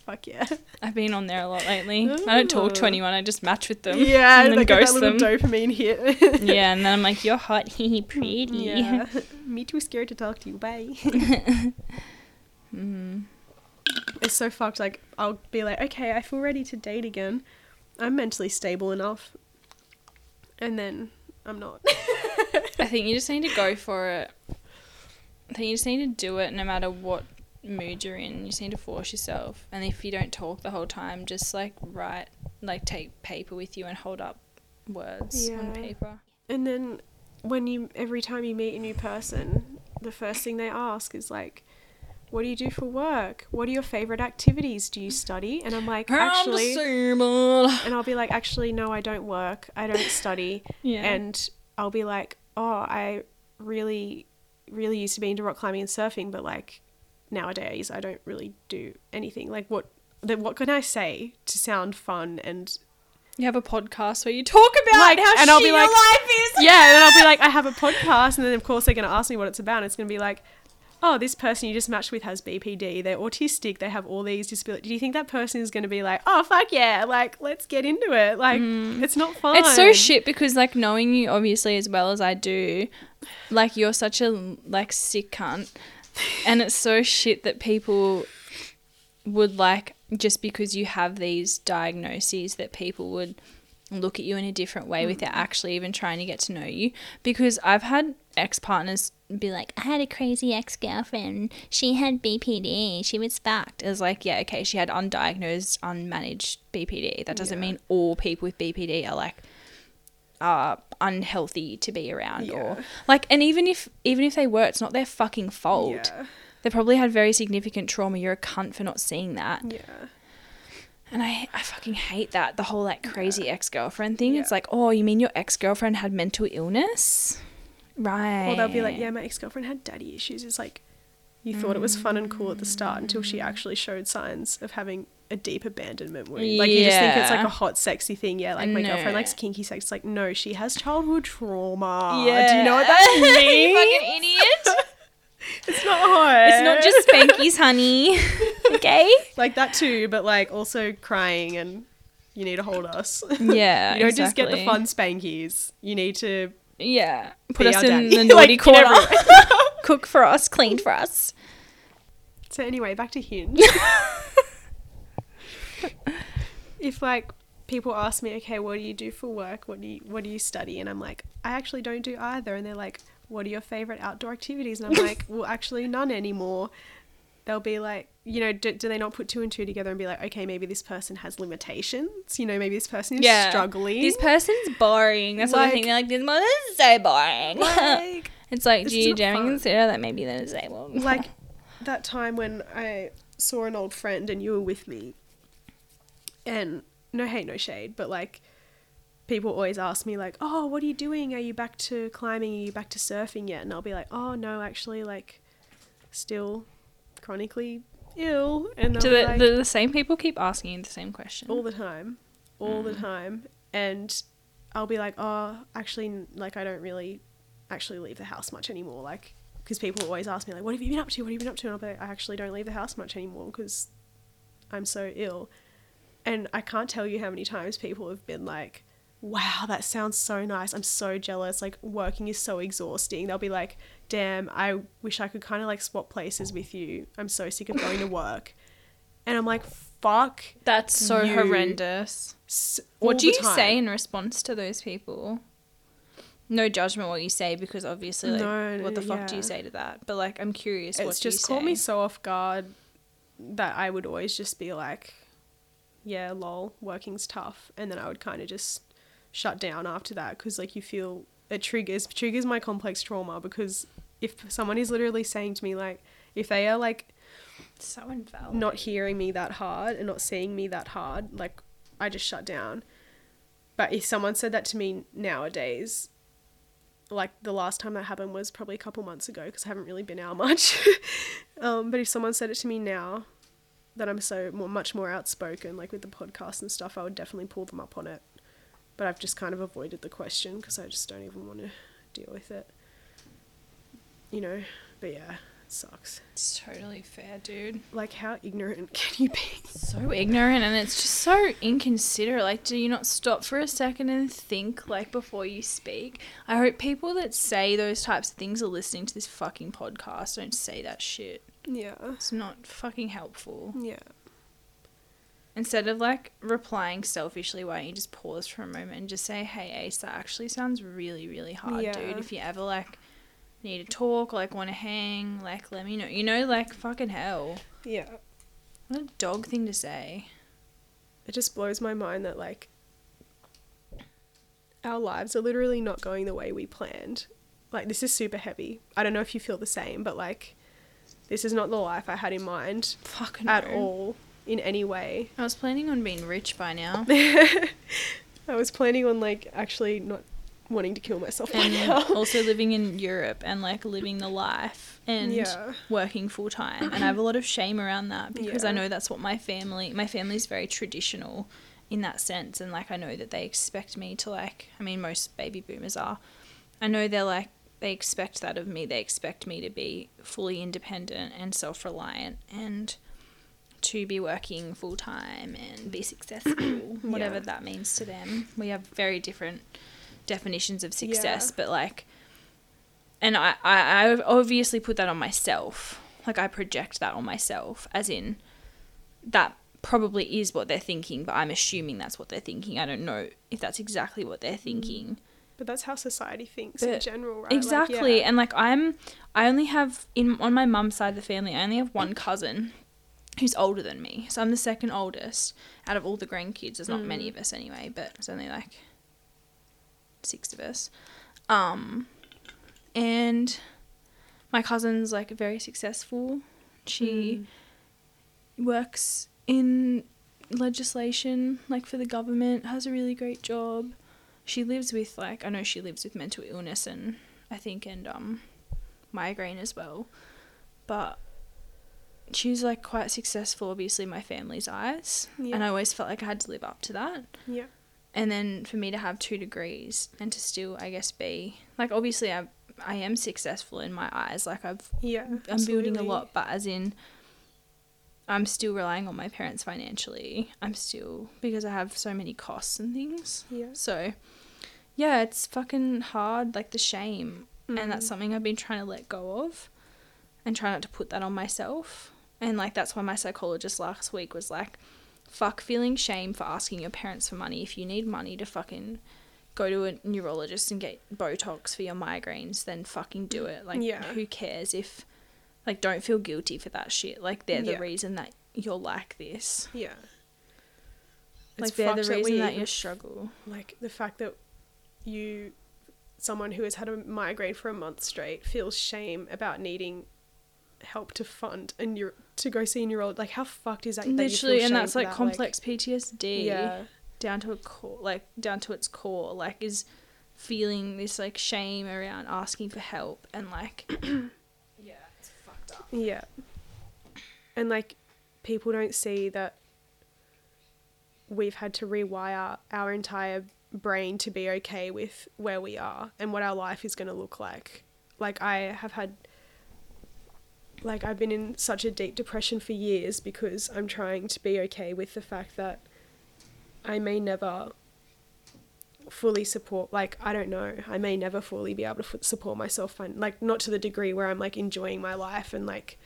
S2: Fuck yeah. [laughs]
S1: I've been on there a lot lately. I don't talk to anyone. I just match with them.
S2: Yeah,
S1: and then
S2: like
S1: ghost them.
S2: dopamine hit. [laughs]
S1: yeah, and then I'm like, you're hot, [laughs] hee pretty.
S2: Yeah. Me too scared to talk to you. Bye.
S1: Mm.
S2: it's so fucked. Like I'll be like, okay, I feel ready to date again. I'm mentally stable enough, and then I'm not.
S1: I think you just need to go for it. I think you just need to do it no matter what mood you're in. You just need to force yourself. And if you don't talk the whole time, just like write, like take paper with you and hold up words on paper.
S2: and then when you every time you meet a new person, the first thing they ask is like. What do you do for work? What are your favorite activities? Do you study? And I'm like, actually,
S1: Disabled.
S2: and I'll be like, actually, no, I don't work. I don't study. [laughs]
S1: Yeah.
S2: and I'll be like, oh, I really, really used to be into rock climbing and surfing, but like nowadays I don't really do anything. Like what? Then what can I say to sound fun and
S1: you have a podcast where you talk about
S2: Like,
S1: how
S2: and
S1: shit
S2: I'll be
S1: your
S2: like-
S1: life is. [laughs]
S2: yeah, and I'll be like, I have a podcast, and then of course they're gonna ask me what it's about. And it's gonna be like. Oh, this person you just matched with has BPD. They're autistic. They have all these disabilities. Do you think that person is going to be like, oh, fuck yeah, like, let's get into it? Like, mm. it's not fun.
S1: It's so shit because like knowing you obviously as well as I do, like you're such a like sick cunt, and it's so shit that people would like just because you have these diagnoses that people would look at you in a different way without mm. actually even trying to get to know you. Because I've had ex partners be like I had a crazy ex girlfriend she had BPD she was fucked. It was like yeah okay she had undiagnosed unmanaged BPD that doesn't
S2: Yeah.
S1: mean all people with BPD are like are unhealthy to be around or like and even if even if they were it's not their fucking fault.
S2: Yeah.
S1: they probably had very significant trauma. You're a cunt for not seeing that.
S2: Yeah.
S1: and I, I fucking hate that the whole like crazy ex-girlfriend thing. It's like oh you mean your ex-girlfriend had mental illness? Right
S2: Or they'll be like, yeah, my ex girlfriend had daddy issues. It's like, you thought it was mm. fun and cool at the start until she actually showed signs of having a deep abandonment wound. Like, you just think it's like a hot, sexy thing. Yeah, like my girlfriend likes kinky sex. It's like, no, she has childhood trauma.
S1: yeah
S2: Do you know what that [laughs]
S1: you
S2: means?
S1: fucking idiot [laughs]
S2: it's not hot.
S1: it's not just spankies honey [laughs] okay
S2: like that too, but like also crying and you need to hold us.
S1: yeah
S2: you don't just get the fun spankies. You need to
S1: yeah put us in the naughty
S2: in
S1: corner cook for us clean for us
S2: So anyway, back to Hinge. [laughs] if like people ask me, okay, what do you do for work? What do you what do you study? And I'm like, I actually don't do either. And they're like, what are your favorite outdoor activities? And I'm like, [laughs] well, actually none anymore. They'll be like, you know, do, do they not put two and two together and be like, okay, maybe this person has limitations. You know, maybe this person is
S1: Yeah.
S2: struggling.
S1: this person's boring that's what I think they're like this mother is so boring
S2: like, [laughs]
S1: it's like do you generally
S2: fun.
S1: consider that maybe they're disabled
S2: like that time when I saw an old friend and you were with me, And no hate, no shade, but like people always ask me like, "Oh, what are you doing? Are you back to climbing? Are you back to surfing yet?" And I'll be like, "Oh, no, actually like still chronically ill." And
S1: Do the, the,
S2: like,
S1: the same people keep asking you the same question?
S2: all the time, all the
S1: Mm.
S2: time, and I'll be like, "Oh, actually like I don't really actually leave the house much anymore." Like because people always ask me like, "What have you been up to? What have you been up to?" And I'll be like, "I actually don't leave the house much anymore because I'm so ill." And I can't tell you how many times people have been like, "Wow, that sounds so nice. I'm so jealous. Like working is so exhausting." They'll be like, "Damn, I wish I could kind of like swap places with you. I'm so sick of going to work." And I'm like, "Fuck."
S1: That's so
S2: You-
S1: horrendous.
S2: s-
S1: What do you
S2: time.
S1: say in response to those people? No judgment what you say because obviously like
S2: No,
S1: what the fuck do you say to that? But like I'm curious
S2: It's just caught me so off guard that I would always just be like, "Yeah, lol, working's tough," and then I would kind of just shut down after that because like you feel it triggers triggers my complex trauma because if someone is literally saying to me like if they are like
S1: so invalid.
S2: not hearing me that hard and not seeing me that hard, like I just shut down. But if someone said that to me nowadays, like the last time that happened was probably a couple months ago because I haven't really been out [laughs] much. um, but if someone said it to me now, that I'm so more, much more outspoken, like with the podcast and stuff, I would definitely pull them up on it. But I've just kind of avoided the question because I just don't even want to deal with it. You know, but yeah, it sucks.
S1: It's totally fair, dude.
S2: Like, how ignorant [laughs] can you be?
S1: So ignorant and it's just so inconsiderate. Like, do you not stop for a second and think like before you speak? I hope people that say those types of things are listening to this fucking podcast. Don't say that shit.
S2: Yeah.
S1: It's not fucking helpful.
S2: Yeah.
S1: Instead of like replying selfishly, why don't you just pause for a moment and just say, "Hey, Ace, that actually sounds really, really hard,
S2: Yeah.
S1: dude. If you ever like need to talk, like want to hang, like let me know. You know, like fucking hell.
S2: Yeah.
S1: What a dog thing to say.
S2: It just blows my mind that like our lives are literally not going the way we planned. Like this is super heavy. I don't know if you feel the same, but like this is not the life I had in mind
S1: Fucking
S2: at all in any way.
S1: I was planning on being rich by now. [laughs]
S2: I was planning on like actually not wanting to kill myself by now.
S1: also living in Europe and like living the life and
S2: Yeah.
S1: working full time. And I have a lot of shame around that because I know that's what my family my family's very traditional in that sense and like I know that they expect me to like I mean most baby boomers are. I know they're like they expect that of me. They expect me to be fully independent and self-reliant and to be working full time and be successful, [clears throat] whatever
S2: Yeah.
S1: that means to them. We have very different definitions of success,
S2: Yeah.
S1: but like, and I, I, I obviously put that on myself. Like, I project that on myself, as in, that probably is what they're thinking, but I'm assuming that's what they're thinking. I don't know if that's exactly what they're mm-hmm. thinking.
S2: But that's how society thinks in general, right? Like,
S1: Exactly.
S2: yeah.
S1: And like I'm I only have in on my mum's side of the family, I only have one cousin who's older than me. So I'm the second oldest out of all the grandkids. There's not many
S2: Mm.
S1: of us anyway, but it's only like six of us. Um and my cousin's like very successful. She
S2: Mm.
S1: works in legislation like for the government, has a really great job. She lives with like I know she lives with mental illness and I think and um migraine as well. But she's like quite successful obviously in my family's eyes.
S2: Yeah.
S1: And I always felt like I had to live up to that.
S2: Yeah.
S1: And then for me to have two degrees and to still I guess be like obviously I I am successful in my eyes. Like I've
S2: Yeah.
S1: I'm building a lot, but as in, I'm still relying on my parents financially. I'm still because I have so many costs and things.
S2: Yeah.
S1: So, yeah, it's fucking hard, like the shame, and that's
S2: Mm.
S1: something I've been trying to let go of, and try not to put that on myself. And like that's why my psychologist last week was like, "Fuck feeling shame for asking your parents for money. If you need money to fucking." Go to a neurologist and get Botox for your migraines, then fucking do it. Like,
S2: Yeah.
S1: who cares if like, don't feel guilty for that shit. Like, they're the
S2: Yeah.
S1: reason that you're like this.
S2: Yeah.
S1: Like,
S2: It's
S1: they're the
S2: fucked that
S1: reason that you struggle.
S2: like the fact that you someone who has had a migraine for a month straight feels shame about needing help to fund and you're to go see a neurologist. Like how fucked is that? that
S1: Literally, and that's like
S2: that?
S1: complex PTSD.
S2: yeah,
S1: down to a core like down to its core like is feeling this like shame around asking for help and like [clears throat] yeah it's fucked up
S2: yeah. And like people don't see that we've had to rewire our entire brain to be okay with where we are and what our life is going to look like. Like I have had like I've been in such a deep depression for years because I'm trying to be okay with the fact that I may never fully support like I don't know I may never fully be able to support myself fin- like not to the degree where I'm like enjoying my life and like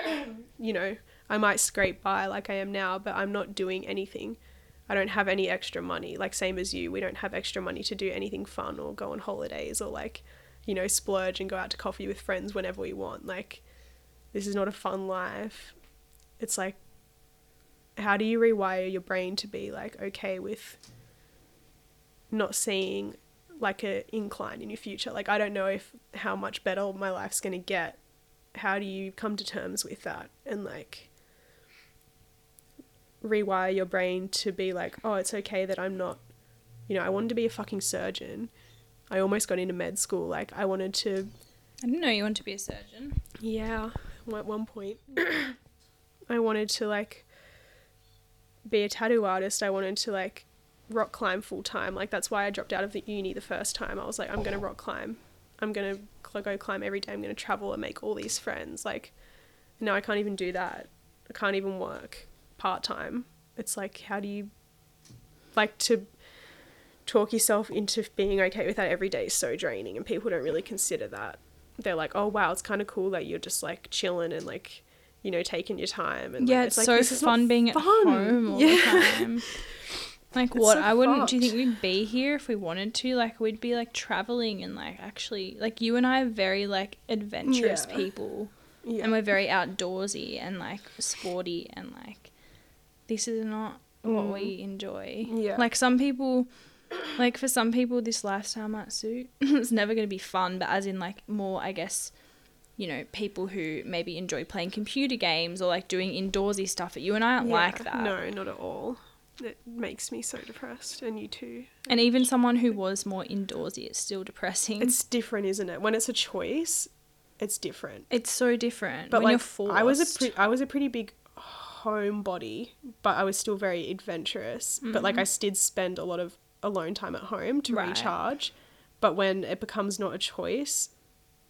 S2: [coughs] you know I might scrape by like I am now but I'm not doing anything I don't have any extra money. Like same as you we don't have extra money to do anything fun or go on holidays or like you know splurge and go out to coffee with friends whenever we want. Like this is not a fun life. It's like how do you rewire your brain to be like okay with not seeing like a incline in your future? Like i don't know if how much better my life's going to get. How do you come to terms with that? And like rewire your brain to be like oh it's okay that i'm not you know i wanted to be a fucking surgeon. I almost got into med school like i wanted to
S1: i didn't know you wanted to be a surgeon.
S2: Yeah at one point [clears throat] i wanted to like be a tattoo artist. I wanted to like rock climb full time like that's why i dropped out of the uni the first time. I was like i'm gonna rock climb. I'm gonna cl- go climb every day. I'm gonna travel and make all these friends. Like now i can't even do that. I can't even work part-time. It's like how do you like to talk yourself into being okay with that every day is so draining and people don't really consider that. They're like oh wow it's kind of cool that you're just like chilling and like you know taking your time and
S1: yeah
S2: like,
S1: it's,
S2: like,
S1: so
S2: this is not
S1: fun being at home all
S2: yeah.
S1: the [laughs] time. Like
S2: It's
S1: what
S2: so
S1: i wouldn't do you think we'd be here if we wanted to? Like we'd be like traveling and like actually like you and i are very like adventurous
S2: Yeah.
S1: people.
S2: Yeah.
S1: and we're very outdoorsy and like sporty and like this is not what
S2: Mm.
S1: we enjoy
S2: Yeah.
S1: like some people like for some people this lifestyle might suit [laughs] it's never going to be fun but as in like more i guess you know people who maybe enjoy playing computer games or like doing indoorsy stuff you and i aren't like that
S2: No, not at all. It makes me so depressed, and you too.
S1: and even someone who was more indoorsy it's still depressing
S2: It's different, isn't it? When it's a choice, it's different.
S1: it's so different
S2: But
S1: when
S2: like, I was a pre- I was a pretty big homebody, but I was still very adventurous. But like, I did spend a lot of alone time at home to
S1: Mm-hmm. Right.
S2: recharge. But when it becomes not a choice,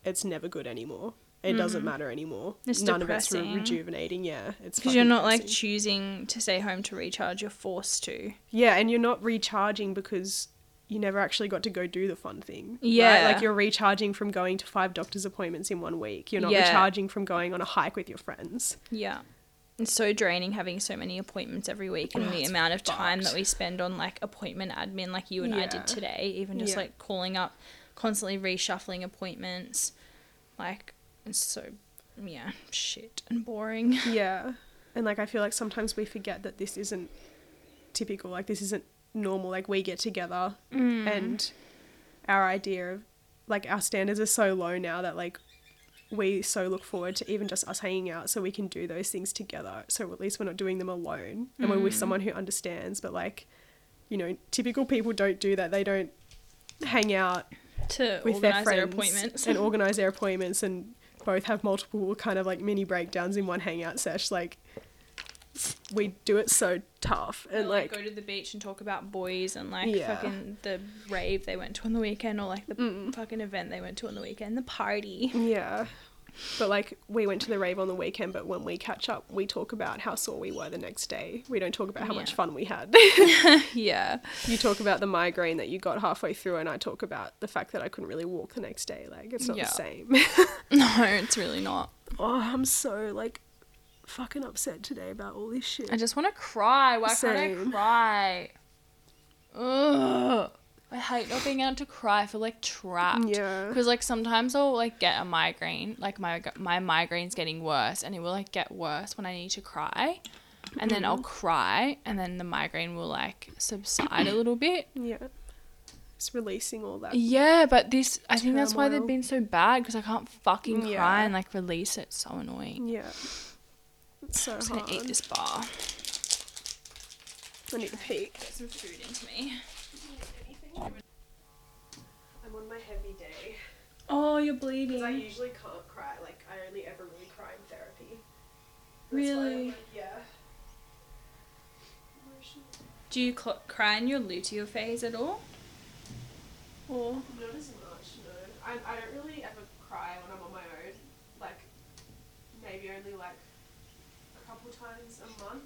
S2: it's never good anymore. It doesn't matter anymore.
S1: Mm-hmm. It's
S2: None of it's re-
S1: depressing.
S2: rejuvenating. Yeah, it's
S1: because you're not like choosing to stay home to recharge you're forced to
S2: Yeah, and you're not recharging because you never actually got to go do the fun thing. right?
S1: Yeah.
S2: Like you're recharging from going to five doctor's appointments in one week. You're not
S1: Yeah.
S2: recharging from going on a hike with your friends.
S1: Yeah. It's so draining having so many appointments every week and
S2: Oh,
S1: the amount of time that we spend on like appointment admin like you and I did today, even just
S2: Yeah.
S1: like calling up, constantly reshuffling appointments. Like it's so yeah, shit and boring. [laughs]
S2: Yeah. And like I feel like sometimes we forget that this isn't typical. Like this isn't normal. Like we get together
S1: Mm.
S2: and our idea of like our standards are so low now that like we so look forward to even just us hanging out so we can do those things together. So at least we're not doing them alone and we're with mm. someone who understands. But like, you know, typical people don't do that. They don't hang out
S1: to
S2: with their
S1: organize
S2: friends
S1: their appointments.
S2: and [laughs] organize their appointments and both have multiple kind of like mini breakdowns in one hangout sesh. Like we do it so tough and
S1: like,
S2: like
S1: go to the beach and talk about boys and like
S2: Yeah.
S1: fucking the rave they went to on the weekend or like the
S2: Mm.
S1: fucking event they went to on the weekend, the party.
S2: yeah. But like we went to the rave on the weekend, but when we catch up, we talk about how sore we were the next day. We don't talk about how much fun we had. [laughs]
S1: yeah.
S2: you talk about the migraine that you got halfway through, and I talk about the fact that I couldn't really walk the next day. Like it's not
S1: Yeah.
S2: the same. [laughs]
S1: No, [laughs] it's really not.
S2: oh, I'm so like fucking upset today about all this shit.
S1: I just want to cry. Why can't I cry? Ugh. I hate not being able to cry. I feel like trapped.
S2: Yeah.
S1: Because like sometimes I'll like get a migraine, like my my migraine's getting worse, and it will like get worse when I need to cry, and then
S2: Mm-hmm.
S1: I'll cry, and then the migraine will like subside a little bit.
S2: Yeah. It's releasing all that.
S1: Yeah, but this I think that's why they've been so bad because I can't fucking
S2: Yeah.
S1: cry and like release it. It's so annoying.
S2: Yeah. It's so
S1: I'm just
S2: hard.
S1: gonna eat this bar.
S2: I need to pee.
S1: Get some food into me.
S2: I'm on my heavy day.
S1: Oh, you're
S2: Because I
S1: bleeding.
S2: usually can't cry. Like, I only ever really cry in therapy.
S1: Really?
S2: yeah.
S1: Do you cl- cry in your luteal phase at all? Or
S2: Not as much, no. I, I don't really ever cry when I'm on my own. Like, maybe only like a couple times a month,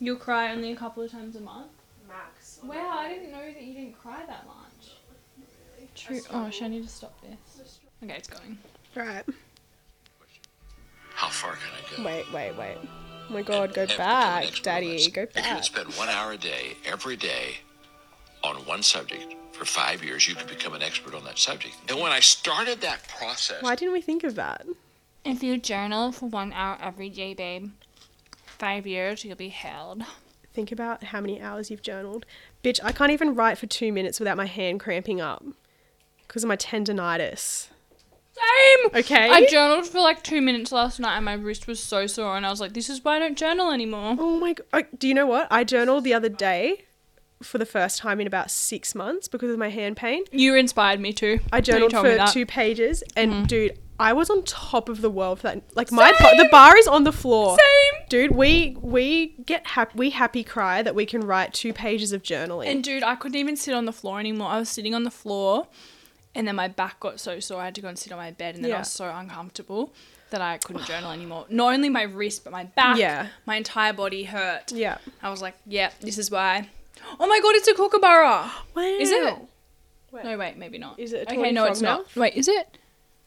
S1: you'll cry only a couple of times a month?
S2: max. on
S1: Wow, I
S2: own.
S1: didn't know that you didn't cry that much.
S2: Not really.
S1: True. Oh, shit, I need to stop this. Okay, it's going.
S2: Right.
S3: How far can I go?
S2: Wait, wait, wait. Oh my god, go
S3: Have
S2: back,
S3: expert
S2: daddy,
S3: this.
S2: go
S3: If you
S2: back.
S3: would spend one hour a day, every day, on one subject for five years, you could become an expert on that subject. And when I started that process,
S2: Why didn't we think of that?
S1: If you journal for one hour every day, babe, five years, you'll be held.
S2: Think about how many hours you've journaled. Bitch, I can't even write for two minutes without my hand cramping up because of my tendonitis.
S1: Same!
S2: Okay.
S1: I journaled for like two minutes last night and my wrist was so sore, and I was like, this is why I don't journal anymore.
S2: Oh my god. Do you know what? I journaled the other day for the first time in about six months because of my hand pain.
S1: You inspired me too.
S2: I journaled for two pages, and mm-hmm. dude, I was on top of the world for that. Like my the bar is on the floor.
S1: Same.
S2: Dude, we we get happy. We happy cry that we can write two pages of journaling.
S1: And dude, I couldn't even sit on the floor anymore. I was sitting on the floor, and then my back got so sore. I had to go and sit on my bed, and then I was so uncomfortable that I couldn't journal anymore. Not only my wrist, but my back.
S2: Yeah.
S1: My entire body hurt.
S2: yeah.
S1: I was like, yeah, this is why. Oh my god, it's a kookaburra.
S2: Wow.
S1: Is it?
S2: Wait.
S1: No, wait, maybe not.
S2: Is it a
S1: okay? No, it's not. Wait, is it?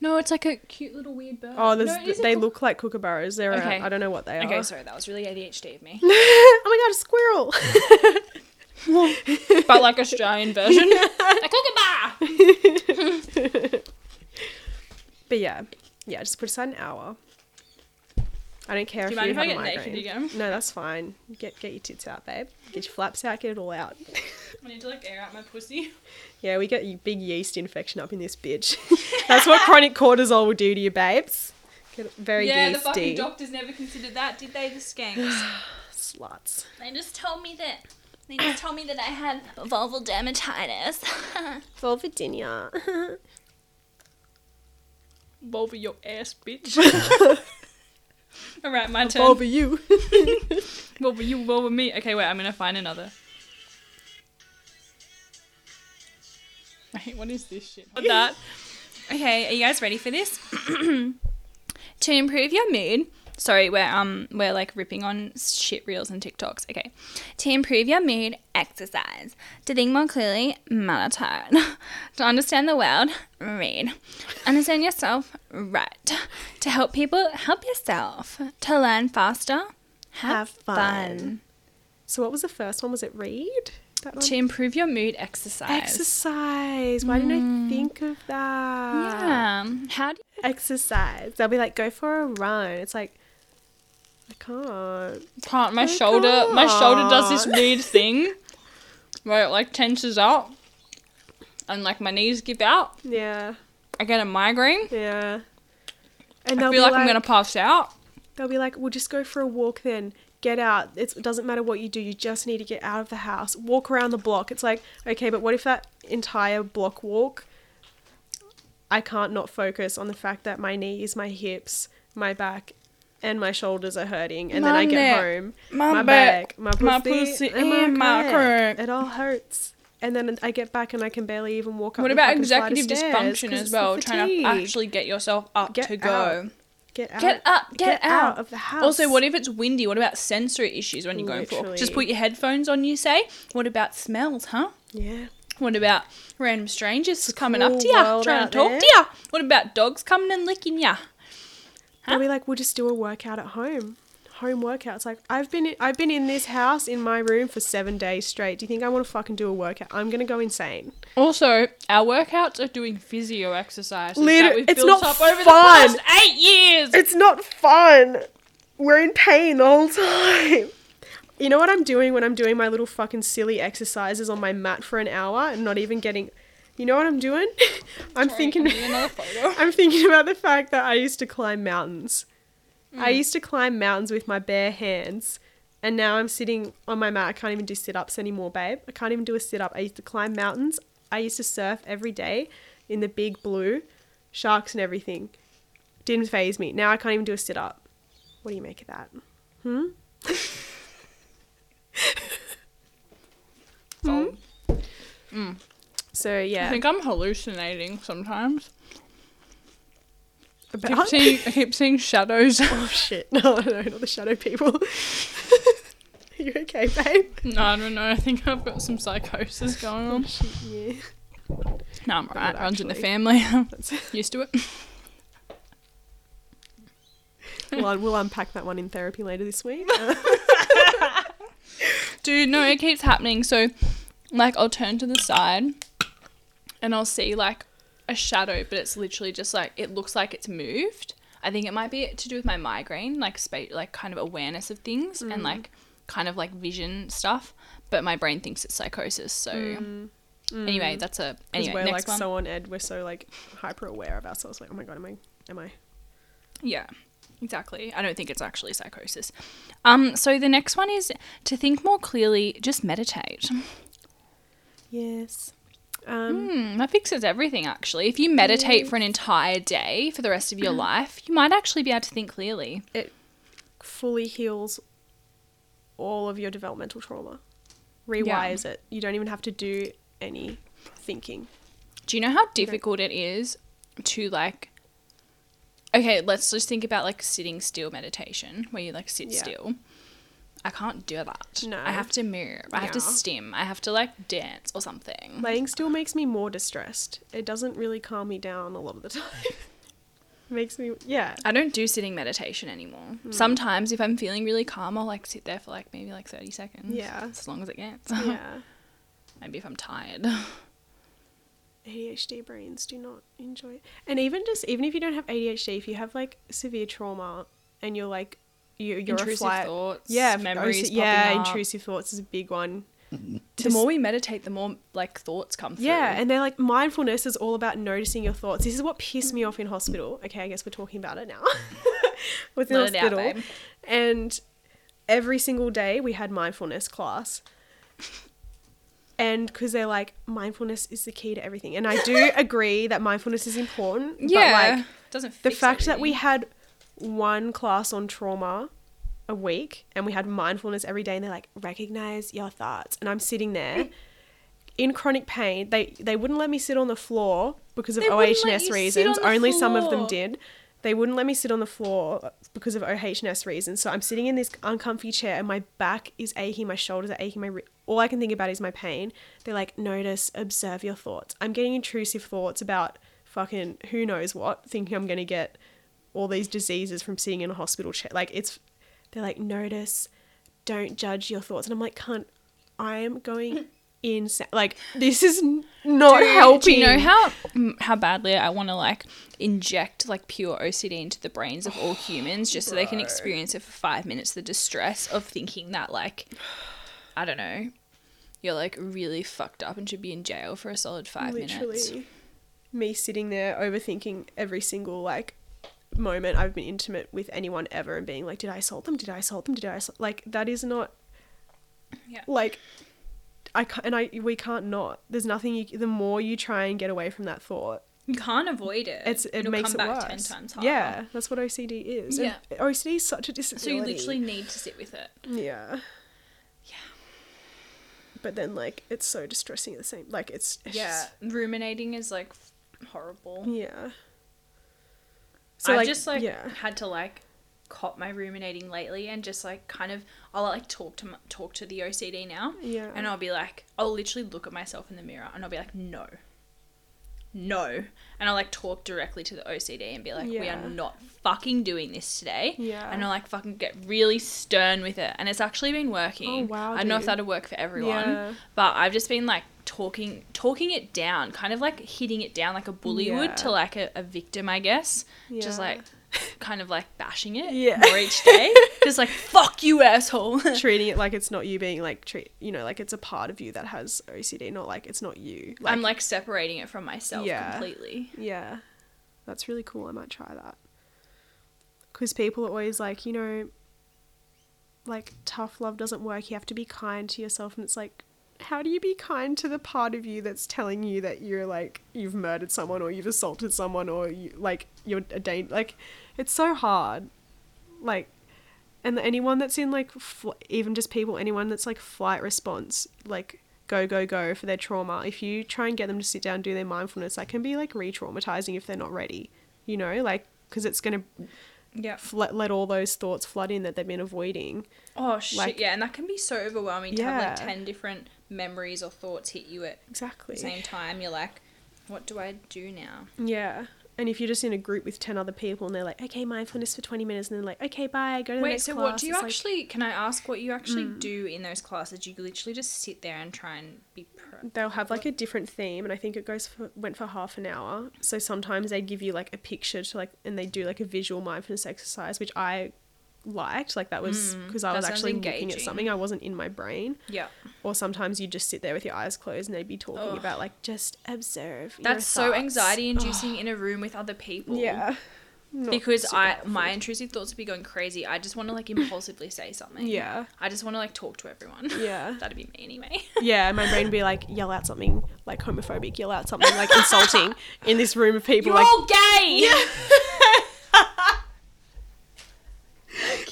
S1: No, it's like a cute little weird bird.
S2: Oh, there's,
S1: no, it is a
S2: they
S1: kook-
S2: look like kookaburras. They're
S1: Okay.
S2: uh, I don't know what they are.
S1: Okay, sorry, that was really ADHD of me. [laughs]
S2: oh my god, a squirrel! [laughs]
S1: but like Australian version. [laughs] a kookaburra.
S2: but yeah, yeah, just put aside an hour. I don't care
S1: Do you
S2: if
S1: mind
S2: you
S1: if I
S2: have a
S1: get naked
S2: migraine.
S1: again?
S2: No, that's fine. Get get your tits out, babe. Get your flaps out. Get it all out.
S1: I need to like air out my pussy.
S2: yeah, we get you big yeast infection up in this bitch. [laughs] that's what chronic cortisol will do to you, babes. Get it very
S1: yeah, the fucking doctors never considered that, did they? The skanks. [sighs]
S2: Sluts.
S1: they just told me that. They just told me that I had vulval dermatitis. [laughs]
S2: Vulvodynia. [laughs]
S1: Vulva your ass, bitch. [laughs] All right, my turn.
S2: Vulva you. [laughs]
S1: Vulva you, vulva me. Okay, wait. I'm gonna find another. [laughs] Wait, what is this shit? What that? Okay, are you guys ready for this? [clears throat] to improve your mood. Sorry, we're um we're like ripping on shit reels and TikToks. Okay. To improve your mood, exercise. To think more clearly, meditate. [laughs] to understand the world, read. Understand yourself, write. To help people, help yourself. To learn faster, have,
S2: Have
S1: fun.
S2: fun. So what was the first one? Was it read?
S1: To improve your mood, exercise.
S2: Exercise. Why didn't I think of that?
S1: Yeah. How do you
S2: Exercise. They'll be like, go for a run. It's like, I can't.
S1: can't my
S2: I
S1: shoulder my shoulder does this weird [laughs] thing where it like tenses up and like my knees give out.
S2: Yeah.
S1: I get a migraine.
S2: Yeah. And
S1: I
S2: they'll
S1: feel
S2: be
S1: like, I'm gonna pass out.
S2: They'll be like, "We'll just go for a walk then. Get out. It's, it doesn't matter what you do. You just need to get out of the house. Walk around the block." It's like, okay, but what if that entire block walk? I can't not focus on the fact that my knees, my hips, my back, and my shoulders are hurting, and then I get
S1: neck,
S2: home,
S1: my
S2: back,
S1: back,
S2: my pussy,
S1: my pussy,
S2: and my,
S1: and my
S2: crack.
S1: crack.
S2: It all hurts. And then I get back and I can barely even walk up.
S1: What
S2: the
S1: about
S2: fucking flight of
S1: executive dysfunction as well? Trying to actually get yourself up
S2: Get
S1: to go.
S2: out. Get out.
S1: Get up, get, out.
S2: of the house.
S1: Also, what if it's windy? What about sensory issues when you're going for? Just put your headphones on, you say? What about smells, huh?
S2: Yeah.
S1: What about random strangers coming up to you, trying to talk
S2: there.
S1: to you? What about dogs coming and licking you?
S2: They'll be like, we'll just do a workout at home. Home workouts. Like I've been, I've been in this house in my room for seven days straight. Do you think I want to fucking do a workout? I'm gonna go insane.
S1: Also, our workouts are doing physio exercises
S2: Liter-
S1: that we've
S2: it's
S1: built
S2: not
S1: up over
S2: fun.
S1: eight years.
S2: It's not fun. We're in pain the whole time. You know what I'm doing when I'm doing my little fucking silly exercises on my mat for an hour and not even getting. You know what I'm doing? [laughs] I'm thinking. [laughs] I'm thinking about the fact that I used to climb mountains. I used to climb mountains with my bare hands, and now I'm sitting on my mat. I can't even do sit ups anymore, babe. I can't even do a sit up. I used to climb mountains. I used to surf every day in the big blue, sharks and everything. Didn't phase me. Now I can't even do a sit up. What do you make of that? Hmm? [laughs]
S1: So,
S2: So
S1: I think I'm hallucinating sometimes. I keep seeing, I keep seeing shadows. [laughs]
S2: oh shit! [laughs] No, no, not the shadow people. [laughs] Are you okay, babe?
S1: no, I don't know. I think I've got some psychosis going oh, on.
S2: Shit, yeah.
S1: No, I'm alright. Runs in the family. Used to it.
S2: well, we'll unpack that one in therapy later this week.
S1: Dude, no, it keeps happening. So, like, I'll turn to the side and I'll see, like, a shadow, but it's literally just like, it looks like it's moved. I think it might be to do with my migraine, like, space, like, kind of awareness of things and, mm. like, kind of like vision stuff. But my brain thinks it's psychosis. So, mm. anyway, mm. that's a. Anyway,
S2: we're
S1: next
S2: like
S1: one.
S2: so on ed, we're so like hyper aware of ourselves. Like, oh my god, am I? Am I?
S1: Yeah, exactly. I don't think it's actually psychosis. Um, so the next one is to think more clearly, just meditate.
S2: Yes. Um,
S1: Hmm, that fixes everything actually. If you meditate for an entire day for the rest of your [clears throat] life, you might actually be able to think clearly.
S2: it fully heals all of your developmental trauma. Rewires it. You don't even have to do any thinking.
S1: Do you know how difficult it is to like Okay, let's just think about like sitting still meditation where you like sit
S2: Yeah.
S1: still. I can't do that.
S2: No.
S1: I have to move. I have to
S2: Yeah.
S1: stim. I have to like dance or something.
S2: Laying still makes me more distressed. It doesn't really calm me down a lot of the [laughs] time. makes me yeah.
S1: I don't do sitting meditation anymore.
S2: Hmm.
S1: Sometimes if I'm feeling really calm, I'll like sit there for like maybe like 30 seconds.
S2: Yeah.
S1: As long as it gets.
S2: Yeah. [laughs]
S1: maybe if I'm tired. [laughs]
S2: ADHD brains do not enjoy it. And even just even if you don't have ADHD, if you have like severe trauma and you're like you you're
S1: Intrusive
S2: flight,
S1: thoughts,
S2: yeah,
S1: memories
S2: OC yeah,
S1: up.
S2: intrusive thoughts is a big one.
S1: the more we meditate, the more like thoughts come through.
S2: Yeah, and they're like mindfulness is all about noticing your thoughts. This is what pissed me off in hospital. Okay, I guess we're talking about it now. [laughs] With
S1: Let it out,
S2: hospital,
S1: babe.
S2: and every single day we had mindfulness class. And because they're like, mindfulness is the key to everything. And I do [laughs] agree that mindfulness is important.
S1: yeah.
S2: But like,
S1: doesn't
S2: the fact that we had one class on trauma a week and we had mindfulness every day and they're like recognize your thoughts. And i'm sitting there [laughs] in chronic pain. They they wouldn't let me sit on the floor because of
S1: They
S2: OHS reasons
S1: on the
S2: only some of them did. They wouldn't let me sit on the floor because of OHS reasons. So i'm sitting in this uncomfy chair and my back is aching my shoulders are aching my ri- all i can think about is my pain. They're like notice observe your thoughts. I'm getting intrusive thoughts about fucking who knows what thinking i'm going to get all these diseases from sitting in a hospital chair. Like it's, they're like notice, don't judge your thoughts, and I'm like, can't, I am going [laughs] insane. Like this is not
S1: Do
S2: helping.
S1: Do you know how mm, how badly I want to like inject like pure OCD into the brains of all humans just so they can [sighs] experience it for five minutes the distress of thinking that like I don't know you're like really fucked up and should be in jail for a solid five
S2: literally
S1: minutes.
S2: me sitting there overthinking every single like moment I've been intimate with anyone ever and being like, did I assault them? Did I assault them? Did I assault? Like that is not.
S1: Yeah.
S2: Like, I can't, and I we can't not. There's nothing. You, the more you try and get away from that thought,
S1: You can't avoid it.
S2: it's it
S1: It'll
S2: makes
S1: come
S2: it
S1: back
S2: worse.
S1: ten times harder.
S2: Yeah, that's what OCD is. And
S1: Yeah.
S2: OCD is such a
S1: So you literally need to sit with it.
S2: Yeah. Yeah. But then, like, it's so distressing at the same. Like, it's, it's
S1: Yeah, ruminating is like horrible.
S2: yeah.
S1: So I just like
S2: yeah.
S1: had to like cop my ruminating lately and just like kind of I'll like talk to m- talk to the OCD now
S2: Yeah.
S1: and I'll be like I'll literally look at myself in the mirror and I'll be like no no and I'll like talk directly to the OCD and be like we are not fucking doing this today
S2: Yeah.
S1: and I'll like fucking get really stern with it and it's actually been working
S2: Oh, wow,
S1: I don't know if that'll work for everyone
S2: Yeah.
S1: but I've just been like talking talking it down kind of like hitting it down like a bully would to like a, a victim I guess just like [laughs] kind of like bashing it
S2: Yeah.
S1: more each day. [laughs] Just like fuck you, asshole. [laughs]
S2: treating it like it's not you being like treat you know like it's a part of you that has OCD, not like it's not you. Like,
S1: I'm like separating it from myself
S2: Yeah.
S1: completely.
S2: yeah, that's really cool. I might try that. Because people are always like, you know, like tough love doesn't work. You have to be kind to yourself, and it's like, how do you be kind to the part of you that's telling you that you're like you've murdered someone or you've assaulted someone or you like you're a dan- like it's so hard. Like and anyone that's in like fl- even just people anyone that's like flight response like go go go for their trauma if you try and get them to sit down and do their mindfulness that can be like re-traumatizing if they're not ready you know like because it's going to
S1: Yeah.
S2: fl- let all those thoughts flood in that they've been avoiding.
S1: Oh shit,
S2: Like-
S1: yeah, and that can be so overwhelming to have like ten different memories or thoughts hit you at
S2: exactly
S1: the same time. You're like, what do I do now?
S2: yeah and if you're just in a group with 10 other people and they're like okay mindfulness for 20 minutes and then like okay bye go to the
S1: Wait,
S2: next
S1: so
S2: class
S1: what do you
S2: it's like-
S1: actually? can I ask what you actually mm. do in those classes? You literally just sit there and try and be. Pro-
S2: they'll have like a different theme and i think it goes for went for half an hour so sometimes they give you like a picture to like and they do like a visual mindfulness exercise which i liked like that was mm, because i was actually looking at something i wasn't in my brain
S1: yeah,
S2: or sometimes you just sit there with your eyes closed and they'd be talking
S1: Ugh.
S2: about like just observe
S1: that's so anxiety inducing in a room with other people.
S2: yeah Not
S1: Because I
S2: helpful.
S1: my intrusive thoughts would be going crazy. I just want to like impulsively say something.
S2: yeah
S1: I just want to like talk to everyone.
S2: yeah [laughs]
S1: That'd be me anyway. [laughs]
S2: yeah my brain would be like yell out something like homophobic yell out something like insulting [laughs] in this room of people
S1: You're
S2: like
S1: all gay.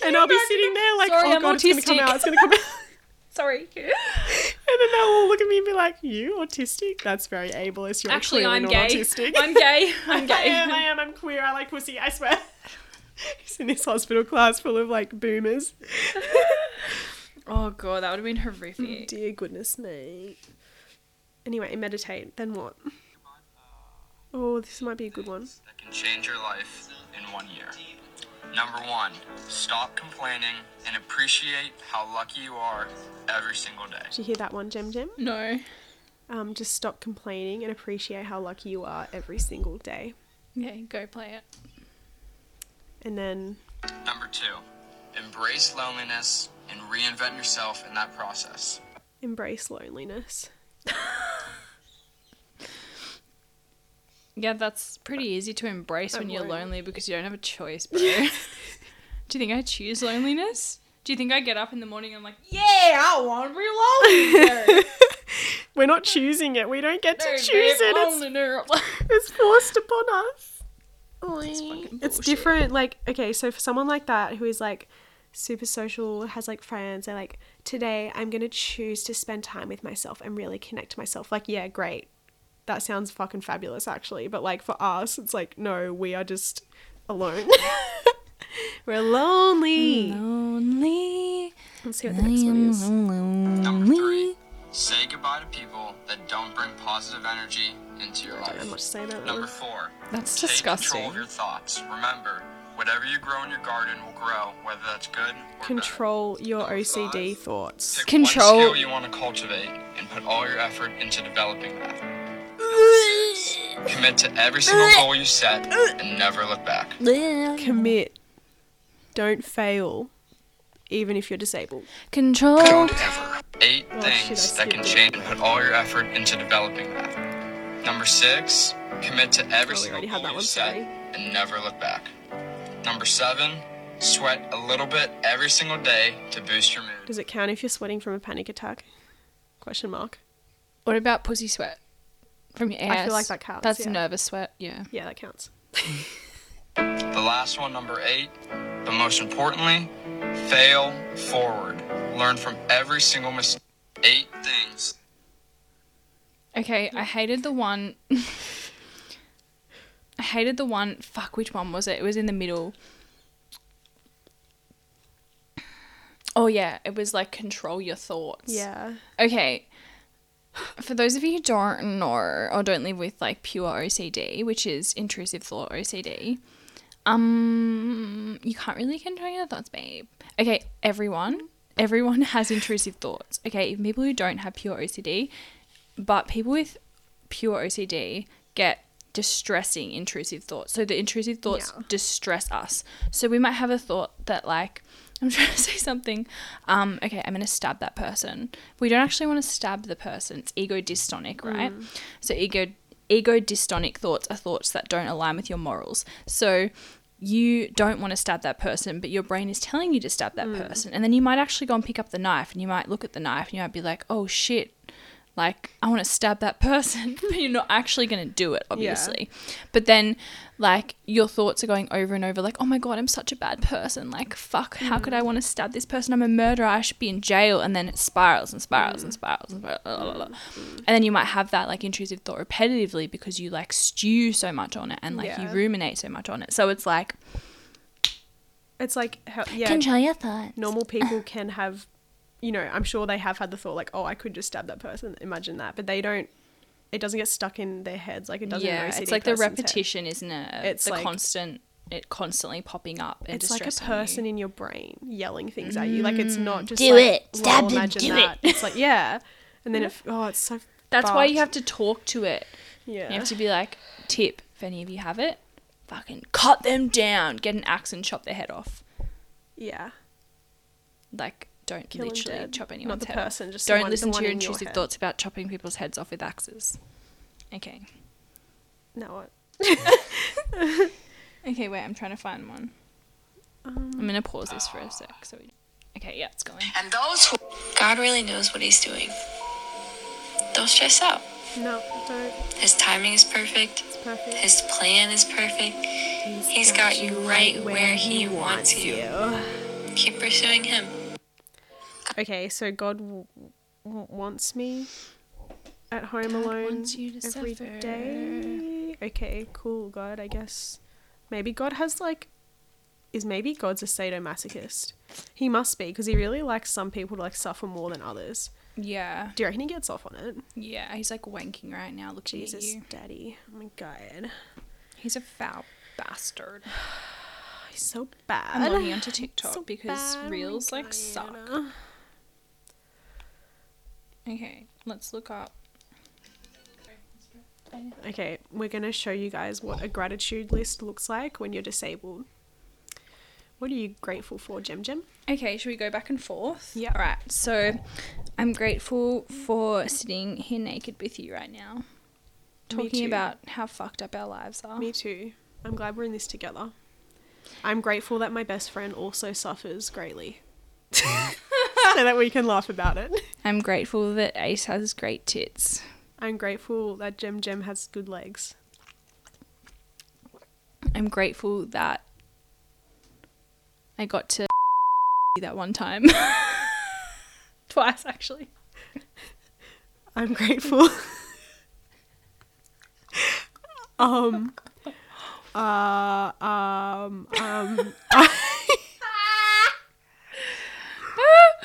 S2: And i'll be sitting there like
S1: Sorry,
S2: oh
S1: I'm
S2: god it's gonna come out it's gonna come out [laughs] [laughs]
S1: Sorry.
S2: And then they'll all look at me and be like, "You autistic? That's very ableist. You're
S1: Actually, I'm
S2: not
S1: gay.
S2: autistic."
S1: I'm gay. [laughs] I'm
S2: I
S1: gay.
S2: am. I am. I'm queer. I like pussy. I swear. He's in this hospital class full of like boomers.
S1: Oh god, that would have been horrific.
S2: Mm, dear goodness me. Anyway, meditate. Then what? Oh, this might be a good one.
S4: that can change your life in one year. Number one, stop complaining and appreciate how lucky you are every single day.
S2: Did you hear that one, Gem Gem?
S1: No.
S2: Um, just stop complaining and appreciate how lucky you are every single day.
S1: Okay, go play it.
S2: And then
S4: Number two, embrace loneliness and reinvent yourself in that process.
S2: embrace loneliness. [laughs]
S1: Yeah, that's pretty easy to embrace
S2: I
S1: when you're
S2: won't.
S1: lonely because you don't have a choice, [laughs] bro. Do you think I choose loneliness? Do you think I get up in the morning and I'm like, yeah, I want to be lonely. [laughs]
S2: We're not choosing it. We don't get to
S1: No,
S2: choose it. It's
S1: no. [laughs]
S2: it's forced upon us. It's different. Like, okay, so for someone like that who is like super social, has like friends, they're like, today I'm gonna choose to spend time with myself and really connect to myself. Like, yeah, great. That sounds fucking fabulous, actually. But like for us, it's like, no, we are just alone. [laughs] We're lonely.
S1: Lonely.
S2: Let's see what the next one is.
S4: Number three, say goodbye to people that don't bring positive energy into your
S2: I don't have
S4: life.
S2: much to say about that
S4: Number
S2: one.
S4: four,
S1: That's
S4: take control
S1: disgusting.
S4: of your thoughts. Remember, whatever you grow in your garden will grow, whether that's good or
S2: Control your OCD thoughts.
S4: Pick
S1: Control-
S4: one skill you want to cultivate and put all your effort into developing that. Number six, commit to every single goal you set and never look back.
S2: Commit. Don't fail, even if you're disabled.
S1: Control.
S4: Don't ever. Eight
S2: Oh, shit,
S4: things that can change and put all your effort into developing that. Number six, commit to every
S2: Oh,
S4: single goal you set
S2: sorry.
S4: and never look back. Number seven, sweat a little bit every single day to boost your mood.
S2: Does it count if you're sweating from a panic attack? Question mark.
S1: What about pussy sweat? From your ass?
S2: I feel like that counts,
S1: That's
S2: yeah.
S1: nervous sweat, yeah.
S2: Yeah, that counts. [laughs]
S4: The last one, number eight, but most importantly, fail forward. Learn from every single mistake. Eight things
S1: Okay, I hated the one. [laughs] I hated the one. Fuck, which one was it? It was in the middle. Oh, yeah, it was like control your thoughts.
S2: Yeah.
S1: Okay. For those of you who don't know or don't live with like pure OCD, which is intrusive thought OCD, um, you can't really control your thoughts, babe. Okay, everyone, everyone [laughs] has intrusive thoughts. Okay, even people who don't have pure OCD, but people with pure OCD get distressing intrusive thoughts. So the intrusive thoughts
S2: Yeah.
S1: distress us. So we might have a thought that like I'm [laughs] trying to say something. Um, okay, I'm gonna stab that person. We don't actually want to stab the person. It's ego dystonic, right? So ego ego dystonic thoughts are thoughts that don't align with your morals. So you don't want to stab that person, but your brain is telling you to stab that person. And then you might actually go and pick up the knife and you might look at the knife and you might be like, oh shit, like I want to stab that [laughs] person, but you're not actually going to do it, obviously. But then, like, your thoughts are going over and over, like, oh my God, I'm such a bad person. Like, fuck, how could I mm. want to stab this person? I'm a murderer. I should be in jail. And then it spirals and spirals and mm. spirals and spirals. blah, blah, blah. Mm. And then you might have that, like, intrusive thought repetitively because you, like, stew so much on it and, like, you ruminate so much on it. So it's like,
S2: It's like how, yeah,
S1: control your thoughts.
S2: normal people can have, you know, I'm sure they have had the thought like, oh, I could just stab that person. Imagine that, but they don't. It doesn't get stuck in their heads like it doesn't.
S1: yeah,
S2: in an OCD
S1: it's like the
S2: person's head.
S1: repetition, isn't it?
S2: It's
S1: the
S2: like-
S1: constant, it constantly popping up and
S2: It's like a
S1: distressing you.
S2: person in your brain yelling things at you. Like it's not just
S1: Do
S2: like,
S1: it. Stab him.
S2: imagine
S1: Do
S2: that. It's like yeah, and then if oh, it's so.
S1: That's why you have to talk to it.
S2: Yeah.
S1: You have to be like, tip, if any of you have it, fucking cut them down. Get an axe and chop their head off.
S2: yeah.
S1: Like, don't
S2: Kill 'em
S1: literally
S2: dead.
S1: chop
S2: Not
S1: anyone's
S2: the
S1: head
S2: person,
S1: off.
S2: just
S1: don't listen to your
S2: in your
S1: intrusive thoughts about chopping people's heads off with axes. Okay.
S2: Now what? [laughs] [laughs]
S1: Okay, wait, I'm trying to find one.
S2: Um,
S1: I'm gonna pause this for a sec. So we... Okay, yeah, it's going.
S5: And those who God really knows what he's doing. Don't stress out.
S2: no, don't.
S5: His timing is perfect.
S2: It's perfect.
S5: His plan is perfect. He's got you right where he wants you. Keep pursuing him.
S2: Okay, so God w- w- wants me at home alone
S1: wants you to
S2: every
S1: suffer.
S2: day. Okay, cool, God. I guess maybe God has like, is maybe God's a sadomasochist? He must be because he really likes some people to like suffer more than others.
S1: Yeah,
S2: Do you reckon he gets off on it?
S1: yeah, he's like wanking right now. Look
S2: Jesus,
S1: at you.
S2: Daddy, oh my God,
S1: He's a foul bastard. [sighs]
S2: he's so bad.
S1: I'm logging onto TikTok [sighs]
S2: So
S1: because
S2: bad, oh
S1: reels like
S2: God.
S1: suck. Okay, let's look up.
S2: Okay, we're going to show you guys what a gratitude list looks like when you're disabled. What are you grateful for, Gem Gem?
S1: Okay, should we go back and forth?
S2: Yeah.
S1: All right. So, I'm grateful for sitting here naked with you right now, talking about how fucked up our lives are.
S2: Me too. I'm glad we're in this together. I'm grateful that my best friend also suffers greatly. [laughs] [laughs] so that we can laugh about it.
S1: I'm grateful that Ace has great tits.
S2: I'm grateful that Gem Gem has good legs.
S1: I'm grateful that I got to [laughs] that one time. [laughs] Twice, actually.
S2: I'm grateful. um uh um um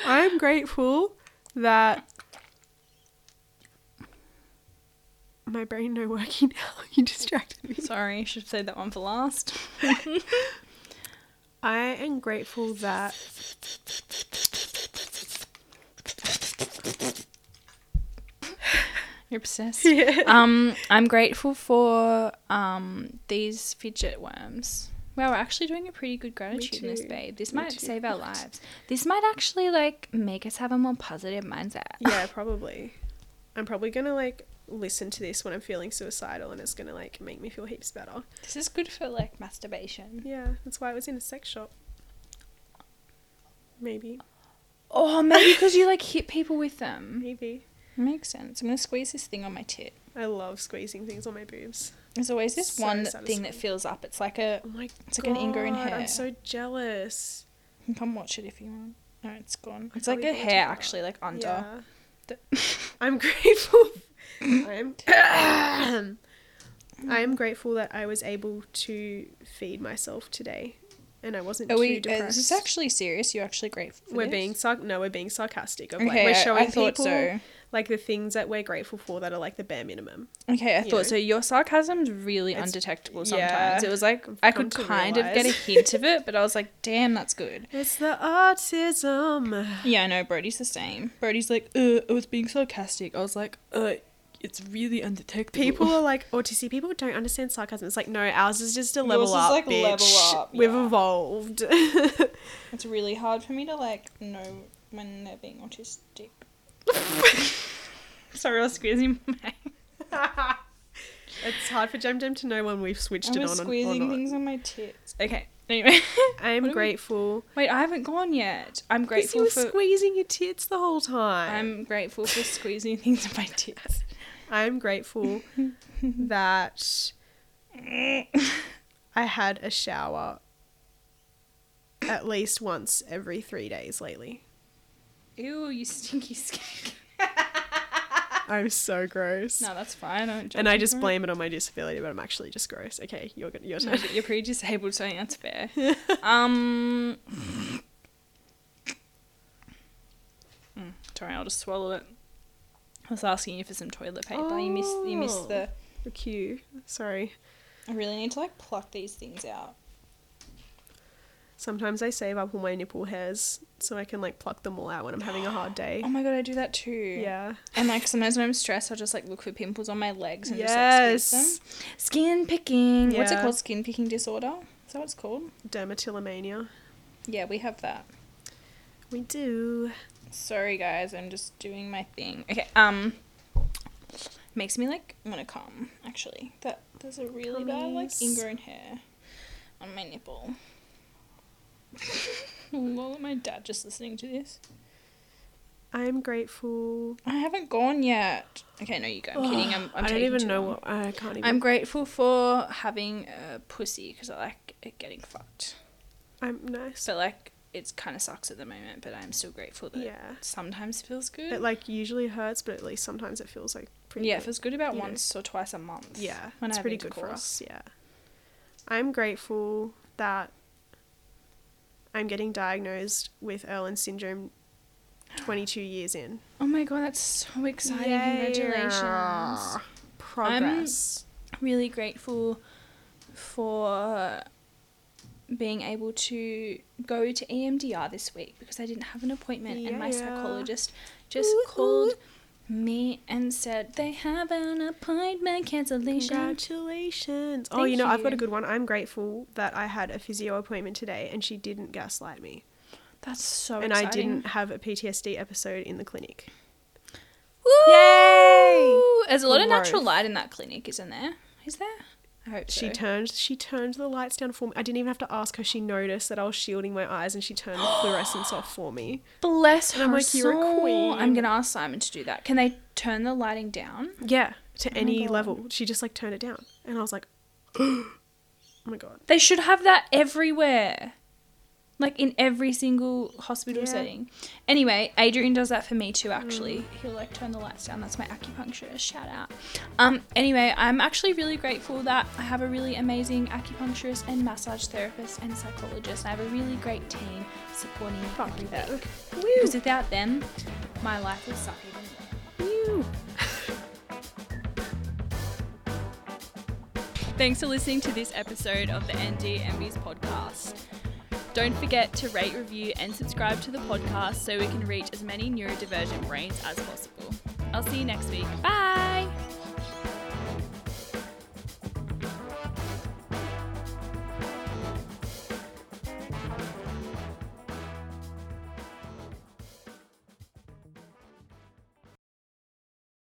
S2: I'm grateful that my brain no working now. [laughs] You distracted me.
S1: Sorry, I should say that one for last. [laughs]
S2: I am grateful that [laughs]
S1: You're obsessed. Yeah. Um, I'm grateful for um these fidget worms. Wow, we're actually doing a pretty good gratitude in this, babe. This
S2: Me
S1: might
S2: too.
S1: save our [laughs] lives. This might actually like make us have a more positive mindset.
S2: yeah, probably. I'm probably gonna like listen to this when I'm feeling suicidal, and it's gonna like make me feel heaps better.
S1: This is good for like masturbation.
S2: Yeah, that's why I was in a sex shop. Maybe,
S1: Oh, maybe because you like hit people with them.
S2: maybe.
S1: Makes sense. I'm gonna squeeze this thing on my tit.
S2: I love squeezing things on my boobs.
S1: There's always this
S2: So
S1: one thing that fills up. It's like a.
S2: Oh my
S1: It's like an ingrown hair.
S2: I'm so jealous.
S1: You can come watch it if you want. No, it's gone.
S2: I
S1: It's like a hair actually, like under.
S2: Yeah.
S1: The- [laughs]
S2: I'm grateful. [laughs] I'm. [clears throat] I am grateful that I was able to feed myself today, and I wasn't
S1: Are
S2: too
S1: we? Uh,
S2: depressed.
S1: is this actually serious? You're actually grateful. For
S2: we're
S1: this?
S2: being sarc- no, we're being sarcastic. Of like
S1: Okay,
S2: we're
S1: I-
S2: showing
S1: I thought
S2: people
S1: so.
S2: Like the things that we're grateful for that are like the bare minimum.
S1: Okay, I thought
S2: know.
S1: so. Your sarcasm's really
S2: It's-
S1: undetectable
S2: yeah,
S1: sometimes. it was like I could kind of get a hint of it, but I was like, damn, that's good.
S2: It's the autism.
S1: Yeah, I know. Brody's the same. Brody's like, uh, I was being sarcastic. I was like, uh, it's really undetectable.
S2: People are [laughs] like autistic. People don't understand sarcasm. It's like no, ours is just a level
S1: is
S2: up,
S1: like
S2: bitch.
S1: level up,
S2: We've evolved. [laughs]
S1: It's really hard for me to like know when they're being autistic. [laughs] Sorry, I was squeezing my. [laughs]
S2: it's hard for Gem Gem to know when we've switched
S1: I
S2: it
S1: was
S2: on
S1: squeezing things on my tits. Okay. Anyway,
S2: I'm
S1: are we-
S2: grateful.
S1: wait, I haven't gone yet. I'm
S2: Because you
S1: grateful
S2: were
S1: for.
S2: squeezing your tits the whole time.
S1: I'm grateful for squeezing things on my tits. [laughs]
S2: I'm grateful that I had a shower at least once every three days lately.
S1: Ew, you stinky [laughs] skank.
S2: I'm so gross.
S1: No, that's fine. I don't
S2: and I just
S1: for it.
S2: blame it on my disability, but I'm actually just gross. Okay, you're go- your
S1: No,
S2: turn.
S1: but you're pretty disabled, so that's fair. [laughs] um. Mm, sorry, I'll just swallow it. I was asking you for some toilet paper. You missed. You missed the.
S2: The cue. Sorry.
S1: I really need to like pluck these things out.
S2: Sometimes I save up all my nipple hairs so I can like pluck them all out when I'm having a hard [gasps] day.
S1: Oh my god, I do that too.
S2: Yeah.
S1: And like sometimes when I'm stressed, I'll just like look for pimples on my legs and just like
S2: Yes.
S1: squeeze them. Skin picking. What's it called? Skin picking disorder. Is that what it's called?
S2: Dermatillomania.
S1: Yeah, we have that.
S2: We do.
S1: Sorry guys, I'm just doing my thing. Okay, um makes me like wanna come, actually. That there's a really bad like ingrown hair on my nipple. Lol, my dad just listening to this.
S2: I'm grateful.
S1: I haven't gone yet. Okay, no, you go. I'm kidding. I'm, I'm
S2: I don't even know
S1: long.
S2: what I can't even.
S1: I'm grateful for having a pussy because I like it getting fucked.
S2: I'm nice.
S1: But like, it kind of sucks at the moment. But I'm still grateful that
S2: Yeah.
S1: it sometimes feels good.
S2: It like usually hurts, but at least sometimes it feels like pretty.
S1: yeah, it feels good about
S2: you know.
S1: once or twice a month.
S2: Yeah,
S1: when
S2: it's pretty good for us. Yeah, I'm grateful that I'm getting diagnosed with Irlen syndrome 22 years in.
S1: Oh my god, that's so exciting! Congratulations.
S2: Progress.
S1: I'm really grateful for being able to go to EMDR this week because I didn't have an appointment and my psychologist just
S2: Ooh,
S1: called
S2: ooh.
S1: Me and said they have an appointment cancellation.
S2: Congratulations. oh, you know, I've got a good one. I'm grateful that I had a physio appointment today and she didn't gaslight me.
S1: That's so
S2: and
S1: exciting.
S2: I didn't have a PTSD episode in the clinic.
S1: Woo!
S2: Yay!
S1: There's a lot of natural light in that clinic, isn't there? Is there? I hope
S2: She
S1: so.
S2: turned she turned the lights down for me. I didn't even have to ask her. She noticed that I was shielding my eyes and she turned the fluorescence off for me. [gasps]
S1: Bless her
S2: And I'm like, "You're a queen.
S1: I'm gonna ask Simon to do that. Can they turn the lighting down?
S2: Yeah, to oh any
S1: Oh God.
S2: level. She just like turned it down. And I was like, [gasps] oh my god.
S1: They should have that everywhere. Like in every single hospital
S2: Yeah.
S1: setting. Anyway, Adrian does that for me too actually.
S2: Mm.
S1: He'll like turn the lights down. That's my acupuncturist. Shout out. Um anyway, I'm actually really grateful that I have a really amazing acupuncturist and massage therapist and psychologist. I have a really great team supporting me
S2: Fuck
S1: every week.
S2: Woo.
S1: Because without them, my life would suck even more.
S6: Thanks for listening to this episode of the ND NBs podcast. Don't forget to rate, review, and subscribe to the podcast so we can reach as many neurodivergent brains as possible. I'll see you next week. Bye!